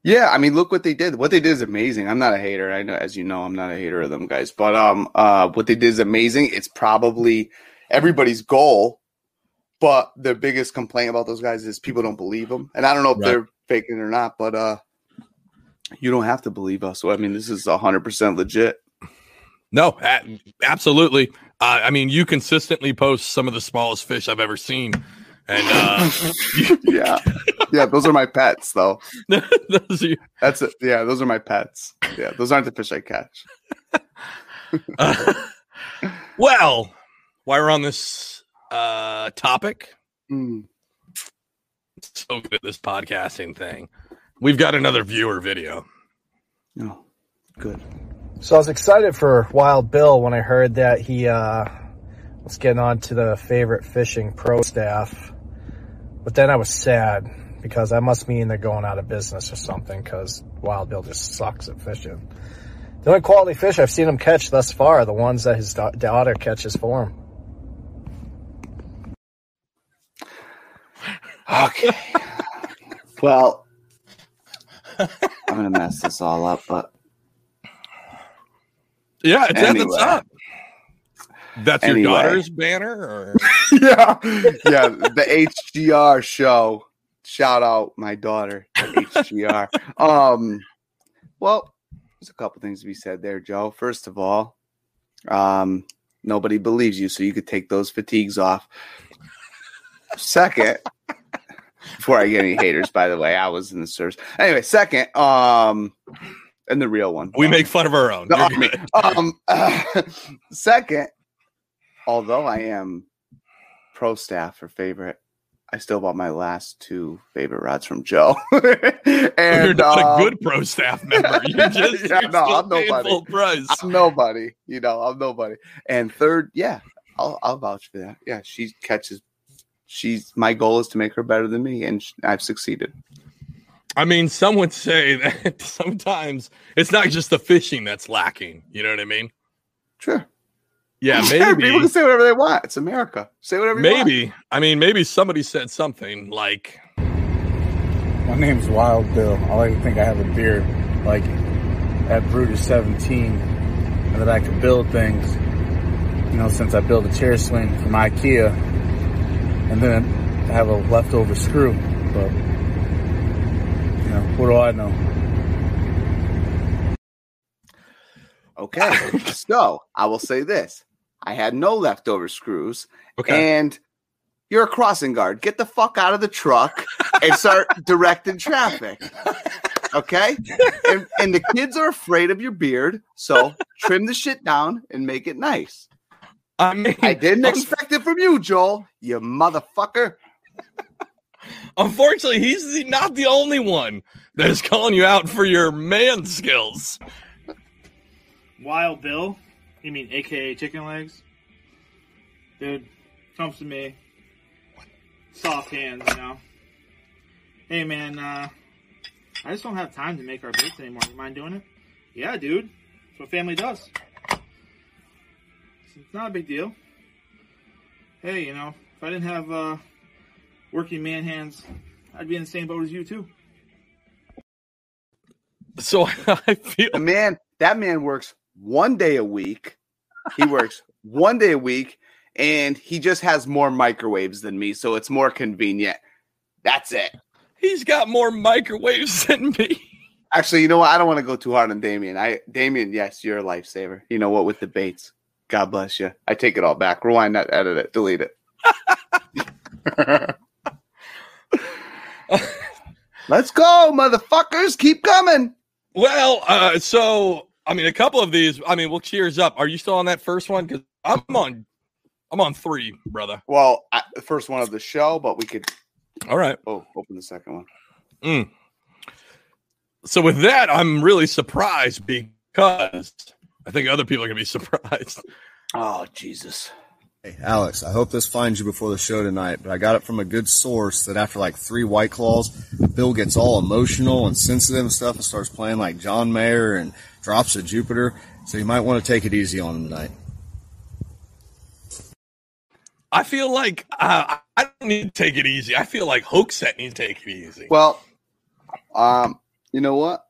yeah. I mean, look what they did. What they did is amazing. I'm not a hater. I know, as you know, I'm not a hater of them guys. But um, uh, what they did is amazing. It's probably everybody's goal. But the biggest complaint about those guys is people don't believe them, and I don't know if Right. they're faking it or not. But uh, You don't have to believe us. So I mean, this is hundred percent legit. No, absolutely. Uh, I mean, you consistently post some of the smallest fish I've ever seen, and uh, [laughs] yeah, yeah. Those are my pets, though. [laughs] those are, [laughs] That's it. Yeah, those are my pets. Yeah, those aren't the fish I catch. [laughs] uh, well, while we're on this uh, topic, Mm. so good at this podcasting thing. We've got another viewer video. No, good. So I was excited for Wild Bill when I heard that he uh, was getting on to the favorite fishing pro staff. But then I was sad because that must mean they're going out of business or something because Wild Bill just sucks at fishing. The only quality fish I've seen him catch thus far are the ones that his da- daughter catches for him. Okay. [laughs] well, I'm gonna mess this all up, but Yeah, it's at the top. That's Anyway. your daughter's banner, or [laughs] yeah, yeah. The HGR show. Shout out my daughter, [laughs] HGR. um, well, there's a couple things to be said there, Joe. First of all, um, nobody believes you, so you could take those fatigues off. Second, before I get any haters, by the way, I was in the service. Anyway, second, um, and the real one. we make fun of our own. Um, [laughs] second, although I am pro staff or favorite, I still bought my last two favorite rods from Joe. [laughs] and You're not um, a good pro staff member. [laughs] You're just Yeah, you're no, I'm nobody. full price. I'm nobody, you know, I'm nobody. And third, yeah, I'll, I'll vouch for that. Yeah, she catches. She's my goal is to make her better than me, and I've succeeded. I mean, some would say [laughs] that sometimes it's not just the fishing that's lacking. You know what I mean? Sure. Yeah, [laughs] maybe People can say whatever they want. It's America. Say whatever you want. Maybe. I mean, maybe somebody said something like, My name's Wild Bill. I like to think I have a beard like at Brutus 17 and that I can build things. You know, since I built a chair swing from IKEA and then I have a leftover screw. But, you know, what do I know? Okay. so I will say this I had no leftover screws, okay. and you're a crossing guard. Get the fuck out of the truck and start [laughs] directing traffic. Okay? And, and the kids are afraid of your beard, so trim the shit down and make it nice. I mean, I didn't um, expect it from you, Joel, you motherfucker. unfortunately, he's the, not the only one that is calling you out for your man skills. Wild Bill? You mean AKA Chicken Legs? Dude, comes to me. Soft hands, you know. Hey man, uh, I just don't have time to make our baits anymore. You mind doing it? Yeah, dude. That's what family does. It's not a big deal. Hey, you know, if I didn't have uh, working man hands, I'd be in the same boat as you too. So [laughs] I feel The man, that man works one day a week. He works one day a week, and he just has more microwaves than me, so it's more convenient. That's it. he's got more microwaves [laughs] than me. Actually, you know what? I don't want to go too hard on Damien. I Damien, yes, you're a lifesaver. You know what? With the baits, God bless you. I take it all back. Rewind that, edit it, delete it. [laughs] Let's go, motherfuckers! Keep coming. Well, uh, so I mean, a couple of these. I mean, we'll cheers up. Are you still on that first one? Because I'm on, I'm on three, brother. Well, I, the first one of the show, but we could All right. oh open the second one. Mm. So with that, I'm really surprised because I think other people are gonna be [laughs] surprised. Oh Jesus! Hey, Alex, I hope this finds you before the show tonight, but I got it from a good source that after like three White Claws, Bill gets all emotional and sensitive and stuff and starts playing like John Mayer and drops a Jupiter. So you might want to take it easy on him tonight. I feel like uh, I don't need to take it easy. I feel like Hookset needs to take it easy. Well, um, you know what?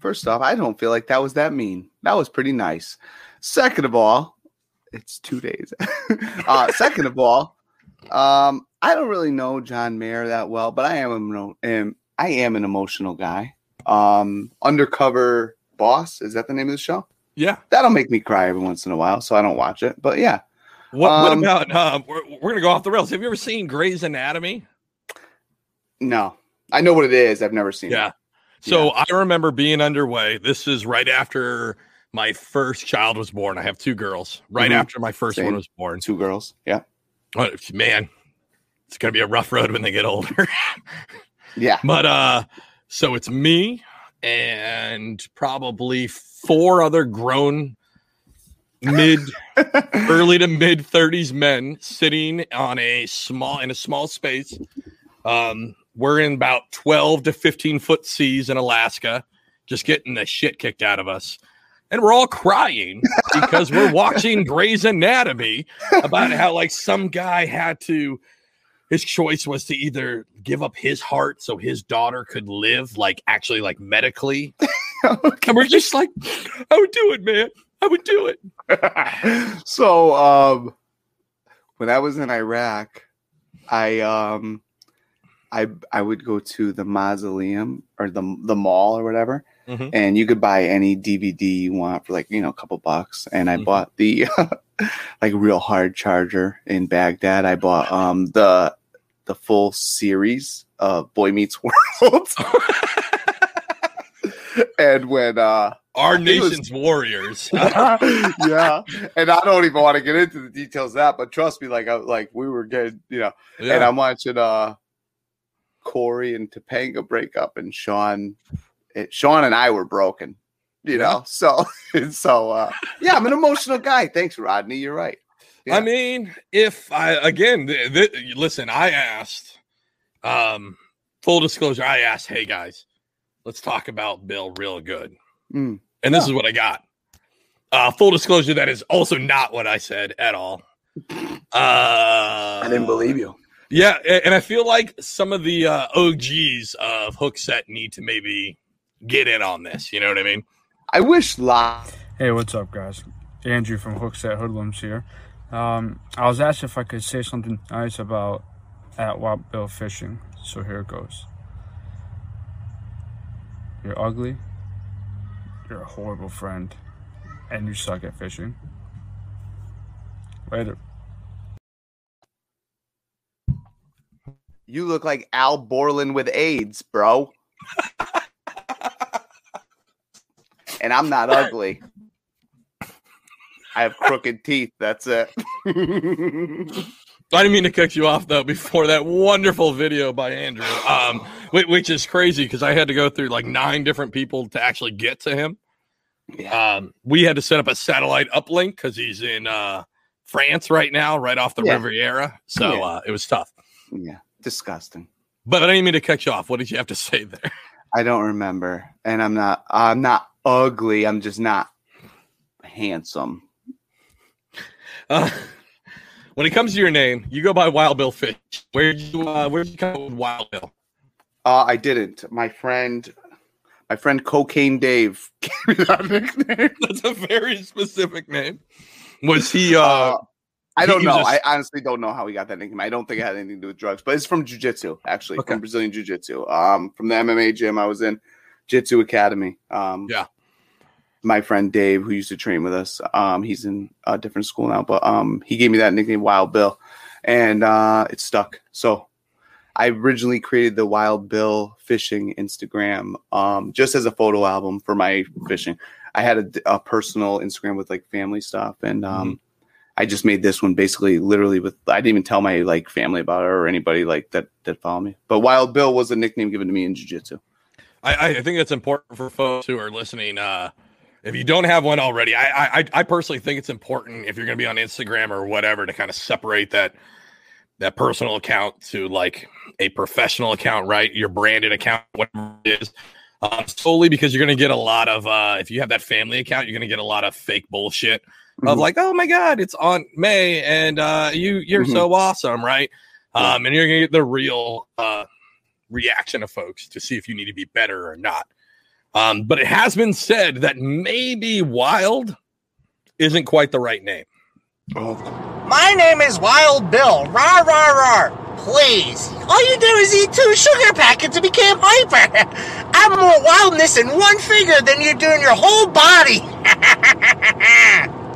First off, I don't feel like that was that mean. That was pretty nice. Second of all, it's two days. [laughs] uh, second of all, um, I don't really know John Mayer that well, but I am, am I am an emotional guy. Um, Undercover Boss is that the name of the show? Yeah. That'll make me cry every once in a while, so I don't watch it. But yeah, What, what Um, about? Uh, we're, we're gonna go off the rails. Have you ever seen Grey's Anatomy? no, I know what it is. I've never seen Yeah. it. So I remember being underway. This is right after my first child was born. I have two girls. Right Mhm. after my first one was born. Two girls. Yeah, Oh, man, it's gonna be a rough road when they get older. [laughs] yeah. but uh, so it's me and probably four other grown mid [laughs] early to mid 30s men sitting on a small in a small space. Um we're in about 12 to 15 foot seas in alaska just getting the shit kicked out of us. And we're all crying because we're watching Grey's Anatomy about how like some guy had to his choice was to either give up his heart so his daughter could live like actually like medically. [laughs] And we're just like i would do it man. I would do it. [laughs] So um when I was in Iraq, I um I I would go to the mausoleum or the the mall or whatever, Mhm. and you could buy any DVD you want for like you know a couple bucks. And I Mhm. bought the [laughs] like real hard charger in Baghdad. I bought um the the full series of Boy Meets [laughs] World. [laughs] and when uh our it was- nation's warriors yeah, and I don't even want to get into the details of that, but trust me, like I like we were getting, you know, yeah. and. I'm watching uh Corey and Topanga break up, and Sean, it, Sean and I were broken, you know. So, [laughs] so uh yeah, I'm an emotional guy. Thanks, Rodney. You're right. Yeah. I mean, if I again, th- th- listen, I asked, um, full disclosure, I asked, hey guys, let's talk about Bill real good, Mm. and this is what I got. Uh, full disclosure, that is also not what I said at all. [laughs] Uh, I didn't believe you. Yeah, and I feel like some of the uh, OGs of Hookset need to maybe get in on this. You know what I mean? I wish live. Hey, what's up, guys? Andrew from Hookset Hoodlums here. Um, I was asked if I could say something nice about at Wild Bill Fishing, so here it goes. You're ugly. You're a horrible friend, and you suck at fishing. Later. You look like Al Borland with AIDS, bro. [laughs] and I'm not ugly. I have crooked teeth. That's it. I didn't mean to cut you off though before that wonderful video by Andrew, um, which is crazy because I had to go through like nine different people to actually get to him. Um, we had to set up a satellite uplink because he's in uh, France right now, right off the Yeah. Riviera. So Yeah. uh, it was tough. yeah, disgusting. But I didn't mean to cut you off. What did you have to [laughs] say there? I don't remember, and I'm not. I'm not ugly. I'm just not handsome. Uh, when it comes to your name, you go by Wild Bill Fish. Where you uh, where you come with Wild Bill? Uh, I didn't. My friend, my friend Cocaine Dave [laughs] gave me that nickname. [laughs] That's a very specific name. Was he? Uh, Uh, I don't know. was- I honestly don't know how he got that nickname. I don't think it had anything to do with drugs, but it's from jujitsu, actually, Okay. from Brazilian jiu-jitsu. Um, from the MMA gym I was in, Jitsu Academy. Um, Yeah. My friend Dave, who used to train with us, um, he's in a different school now, but um, he gave me that nickname, Wild Bill, and uh, it stuck. So I originally created the Wild Bill Fishing Instagram um, just as a photo album for my fishing. I had a, a personal Instagram with like family stuff, and um, I just made this one basically, literally with. I didn't even tell my like family about it or anybody like that that follow me. But Wild Bill was a nickname given to me in jiu-jitsu. I, I think it's important for folks who are listening. Uh, if you don't have one already, I, I I personally think it's important if you're going to be on Instagram or whatever to kind of separate that that personal account to like a professional account, right? Your branded account, whatever it is. Um, solely because you're going to get a lot of uh, if you have that family account, you're going to get a lot of fake bullshit of Mhm. like, oh my god, it's Aunt May and uh, you you're Mhm. so awesome, right? Um, and you're going to get the real uh, reaction of folks to see if you need to be better or not. Um, but it has been said that maybe wild isn't quite the right name. My name is Wild Bill. Rar, rar, rar. Please. All you do is eat two sugar packets and become hyper. [laughs] I'm more wildness in one figure than you do in your whole body. [laughs]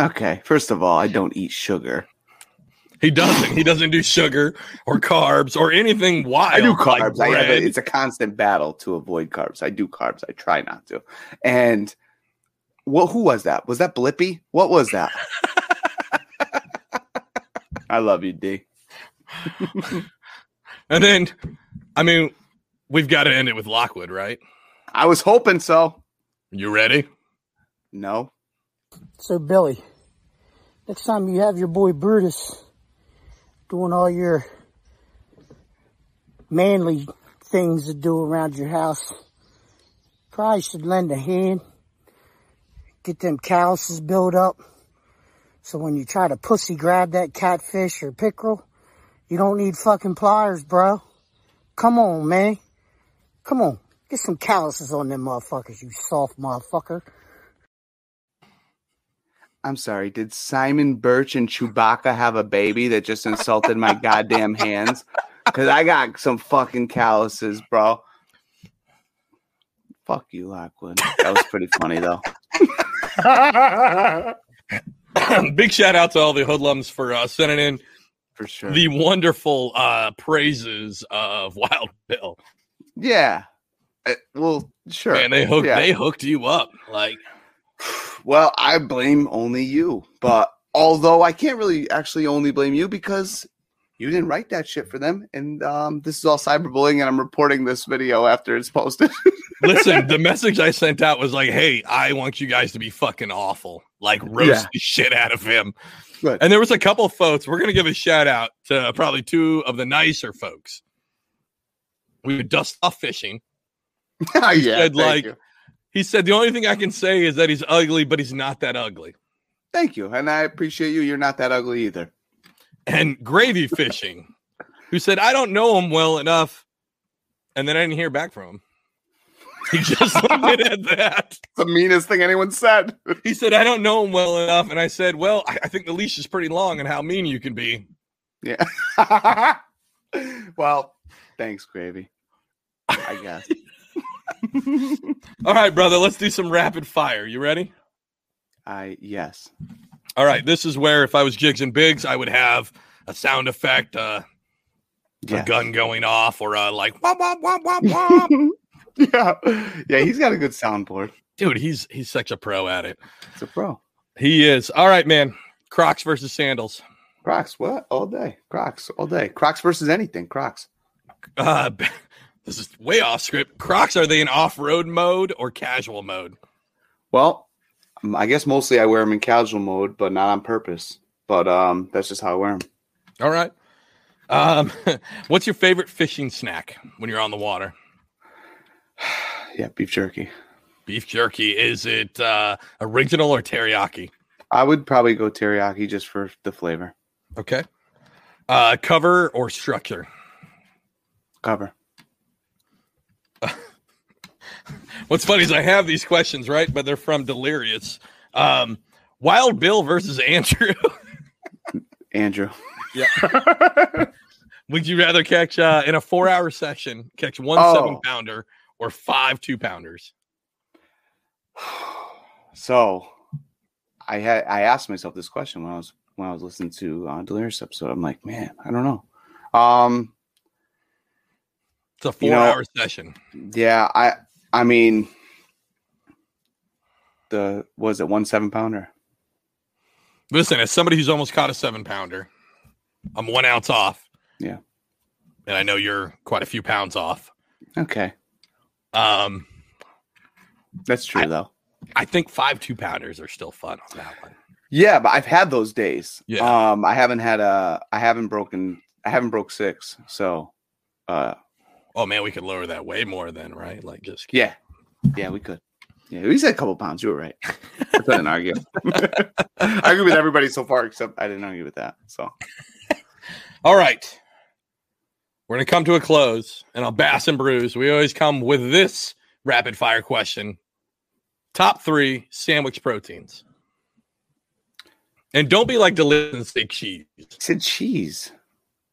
Okay, first of all, I don't eat sugar. He doesn't. He doesn't do sugar or carbs or anything wild. I do like carbs. I have a, it's a constant battle to avoid carbs. I do carbs. I try not to. And what? Who was that? Was that Blippi? What was that? [laughs] I love you, D. [laughs] and then, I mean, we've got to end it with Lockwood, right? I was hoping so. You ready? No. So, Billy, next time you have your boy Brutus doing all your manly things to do around your house, probably should lend a hand. Get them calluses built up. So when you try to pussy grab that catfish or pickerel, you don't need fucking pliers, bro. Come on, man. Come on. Get some calluses on them motherfuckers, you soft motherfucker. I'm sorry. Did Simon Birch and Chewbacca have a baby that just insulted my goddamn hands? Because I got some fucking calluses, bro. Fuck you, Lockwood. That was pretty funny, though. [laughs] Big shout out to all the hoodlums for uh, sending in for sure the wonderful uh, praises of Wild Bill. Yeah. Uh, well, sure. And they hooked Yeah. they hooked you up. Like Well, I blame only you. But although I can't really actually only blame you because you didn't write that shit for them. And um, this is all cyberbullying, and I'm reporting this video after it's posted. [laughs] Listen, the message I sent out was like, "Hey, I want you guys to be fucking awful, like roast Yeah. the shit out of him." Good. And there was a couple folks. We're gonna give a shout out to probably two of the nicer folks. We would dust off fishing. [laughs] yeah, said thank like, you. He said the only thing I can say is that he's ugly, but he's not that ugly. Thank you. And I appreciate you. You're not that ugly either. And gravy fishing, who said I don't know him well enough, and then I didn't hear back from him. He just [laughs] at that. the meanest thing anyone said. He said, I don't know him well enough. And I said, Well, I, I think the leash is pretty long and how mean you can be. Yeah. [laughs] well, thanks, Gravy. I guess. [laughs] All right, brother, let's do some rapid fire. You ready? I yes. All right. This is where if I was Jigs and Bigs, I would have a sound effect, uh, Yeah. a gun going off, or uh, like womp womp womp womp [laughs] womp. yeah. Yeah, he's got a good soundboard. Dude, he's he's such a pro at it. It's a pro. He is. All right, man. Crocs versus sandals. Crocs, what? All day. Crocs, all day. Crocs versus anything. Crocs. Uh, [laughs] this is way off script. Crocs are they in off-road mode or casual mode? Well, um, I guess mostly I wear them in casual mode, but not on purpose. But um, that's just how I wear them. All right. Um, [laughs] what's your favorite fishing snack when you're on the water? [sighs] Yeah, beef jerky. Beef jerky. Is it uh, original or teriyaki? I would probably go teriyaki just for the flavor. Okay. Uh, cover or structure? Cover. [laughs] What's funny is I have these questions right, but they're from Delirious. Um, Wild Bill versus Andrew. [laughs] Andrew. yeah. [laughs] Would you rather catch uh, in a four-hour session catch one Oh. seven pounder or five two pounders? [sighs] So, I had I asked myself this question when I was when I was listening to uh, Delirious episode. I'm like, man, I don't know. Um, It's a You know- four-hour session. yeah, I I mean, the was it one seven pounder? Listen, as somebody who's almost caught a seven pounder, I'm one ounce off. Yeah. And I know you're quite a few pounds off. Okay, Um, that's true though. I think five two pounders are still fun on that one. Yeah, but I've had those days. Yeah. Um, I haven't had a I haven't broken I haven't broke six. So, uh, Oh man, we could lower that way more then, right? Like just yeah, yeah, we could. Yeah, we said a couple pounds. You were right. I couldn't argue. [laughs] I agree with everybody so far, except I didn't argue with that. So, [laughs] All right. We're gonna come to a close, and I'll Bass and Brews. We always come with this rapid fire question: Top three sandwich proteins. And don't be like Delirious and say cheese. He said cheese.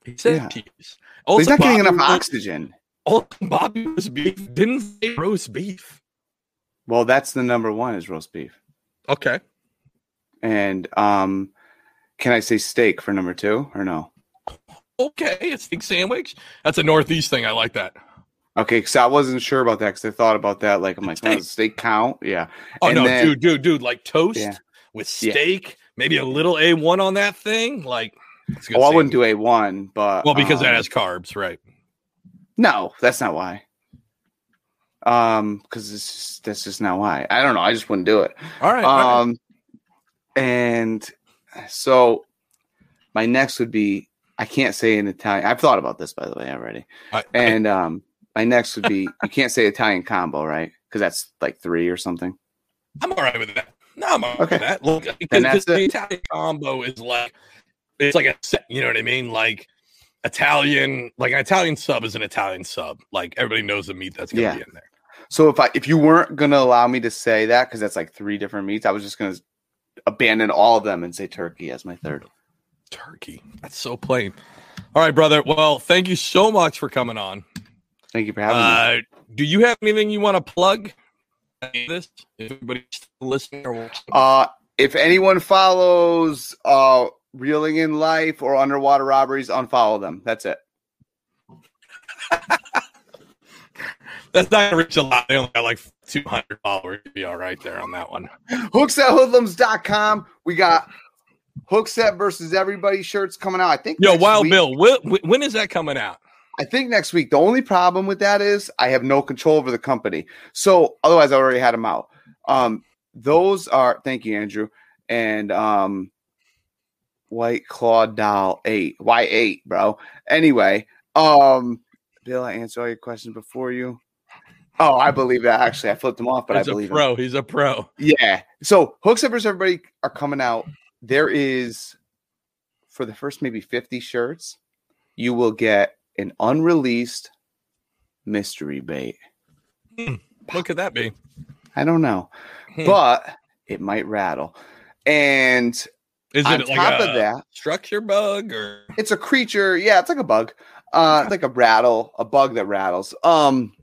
He said Yeah. cheese. But he's not getting enough oxygen. Also, Bobby roast beef didn't say roast beef. Well, that's the number one is roast beef. Okay. And um, can I say steak for number two or no? Okay, a steak sandwich. That's a Northeast thing. I like that. Okay, because I wasn't sure about that because I thought about that. Like, I'm like, oh, does steak count? Yeah. Oh And no, then- dude, dude, dude! Like toast Yeah. with Yeah. steak, maybe a little A one on that thing. Like, it's a good Oh, I wouldn't do a one, but Well, because that um, has carbs, right? No, that's not why. Um, because it's just, that's just not why. I don't know. I just wouldn't do it. All right. all right. Um, and so my next would be I can't say in Italian. I've thought about this by the way already. I- I- and um, my next would be you can't say Italian combo, right? Because that's like three or something. I'm all right with that. No, I'm all Okay. with that. Look, because the it. Italian combo is like it's like a set. You know what I mean? Like Italian, like an Italian sub is an Italian sub. Like everybody knows the meat that's gonna Yeah. be in there. So if I if you weren't gonna allow me to say that because that's like three different meats, I was just gonna abandon all of them and say turkey as my third. Turkey. That's so plain. All right, brother. Well, thank you so much for coming on. Thank you for having me. Uh, do you have anything you want to plug? This, if everybody's listening or watching. Uh, if anyone follows uh reeling in life or underwater robberies, unfollow them. That's it. [laughs] That's not gonna reach a lot. They only got like 200 followers. You'd be all right there on that one. Hooksethoodlums.com. We got Hookset versus everybody shirts coming out. I think Yo, Wild week. Bill, wh- when is that coming out? I think next week. The only problem with that is I have no control over the company. So otherwise, I already had them out. Um, those are thank you, Andrew, and um, White Claw Doll eight. Why eight, bro? Anyway, um, Bill, I answered all your questions before you. Oh, I believe that. Actually, I flipped him off, but He's I a believe him. pro. He's a pro. Yeah. So hooks up versus everybody are coming out. There is for the first maybe 50 shirts, you will get an unreleased mystery bait. What could that be? I don't know, Hmm. but it might rattle. And Is on it like top a of that, structure bug or it's a creature. Yeah, it's like a bug. Uh, it's like a rattle, a bug that rattles. Um,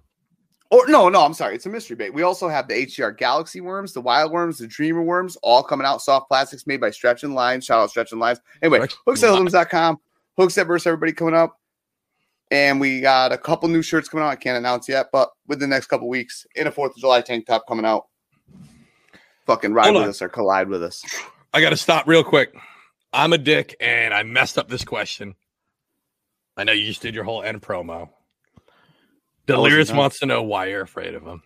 or no, no, I'm sorry, it's a mystery bait. We also have the HDR Galaxy worms, the wild worms, the dreamer worms, all coming out. Soft plastics made by Stretch and Lines. Shout out Stretch and Lines. Anyway, Stretch hooksethoodlums.com, hooks at versus everybody coming up. And we got a couple new shirts coming out. I can't announce yet, but within the next couple weeks, in a Fourth of July tank top coming out. Fucking ride Hold with on. us or collide with us. I got to stop real quick. I'm a dick and I messed up this question. I know you just did your whole end promo. Delirious wants to know why you're afraid of him.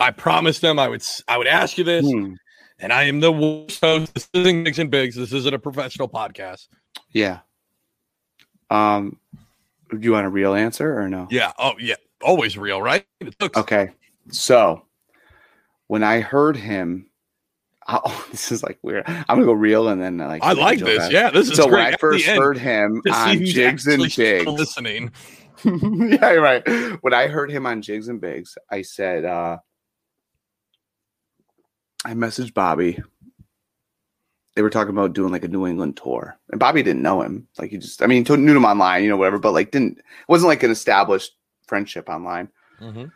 I promised him I would I would ask you this, Hmm. and I am the worst host. This isn't Bigs and Bigs. This isn't a professional podcast. Yeah. Um, do you want a real answer or no? Yeah. Oh yeah. Always real, right? It took- Okay. So when I heard him, [laughs] oh, this is like weird. I'm gonna go real and then like I like this. back. Yeah, this is so great. when I At first heard him [laughs] on Jigs and Bigs, listening. [laughs] yeah, right. When I heard him on Jigs and Bigs, I said, uh, I messaged Bobby. They were talking about doing like a New England tour, and Bobby didn't know him. Like he just, I mean, he knew him online, you know, whatever, but like didn't. It wasn't like an established friendship online. Mhm.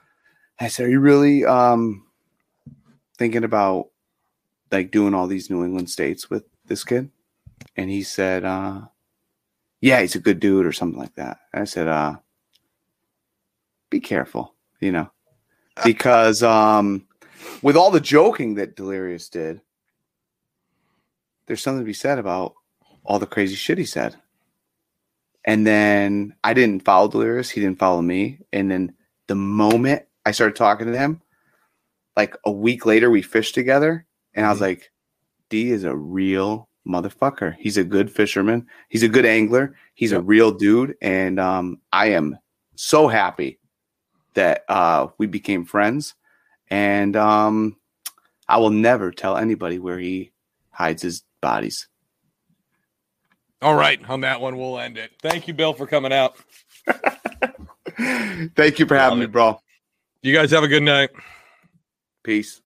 I said, "Are you really um thinking about like doing all these New England states with this kid?" And he said, uh, "Yeah, he's a good dude," or something like that. And I said, "Uh, be careful, you know, [laughs] because um, with all the joking that Delirious did, there's something to be said about all the crazy shit he said." And then I didn't follow Delirious; he didn't follow me. And then the moment I started talking to him, like a week later, we fished together, and I was like, "D is a real motherfucker. He's a good fisherman. He's a good angler. He's a real dude." And um, I am so happy that uh, we became friends, and um, I will never tell anybody where he hides his bodies. All right, on that one, we'll end it. Thank you, Bill, for coming out. [laughs] Thank you for having me, bro. You guys have a good night. Peace.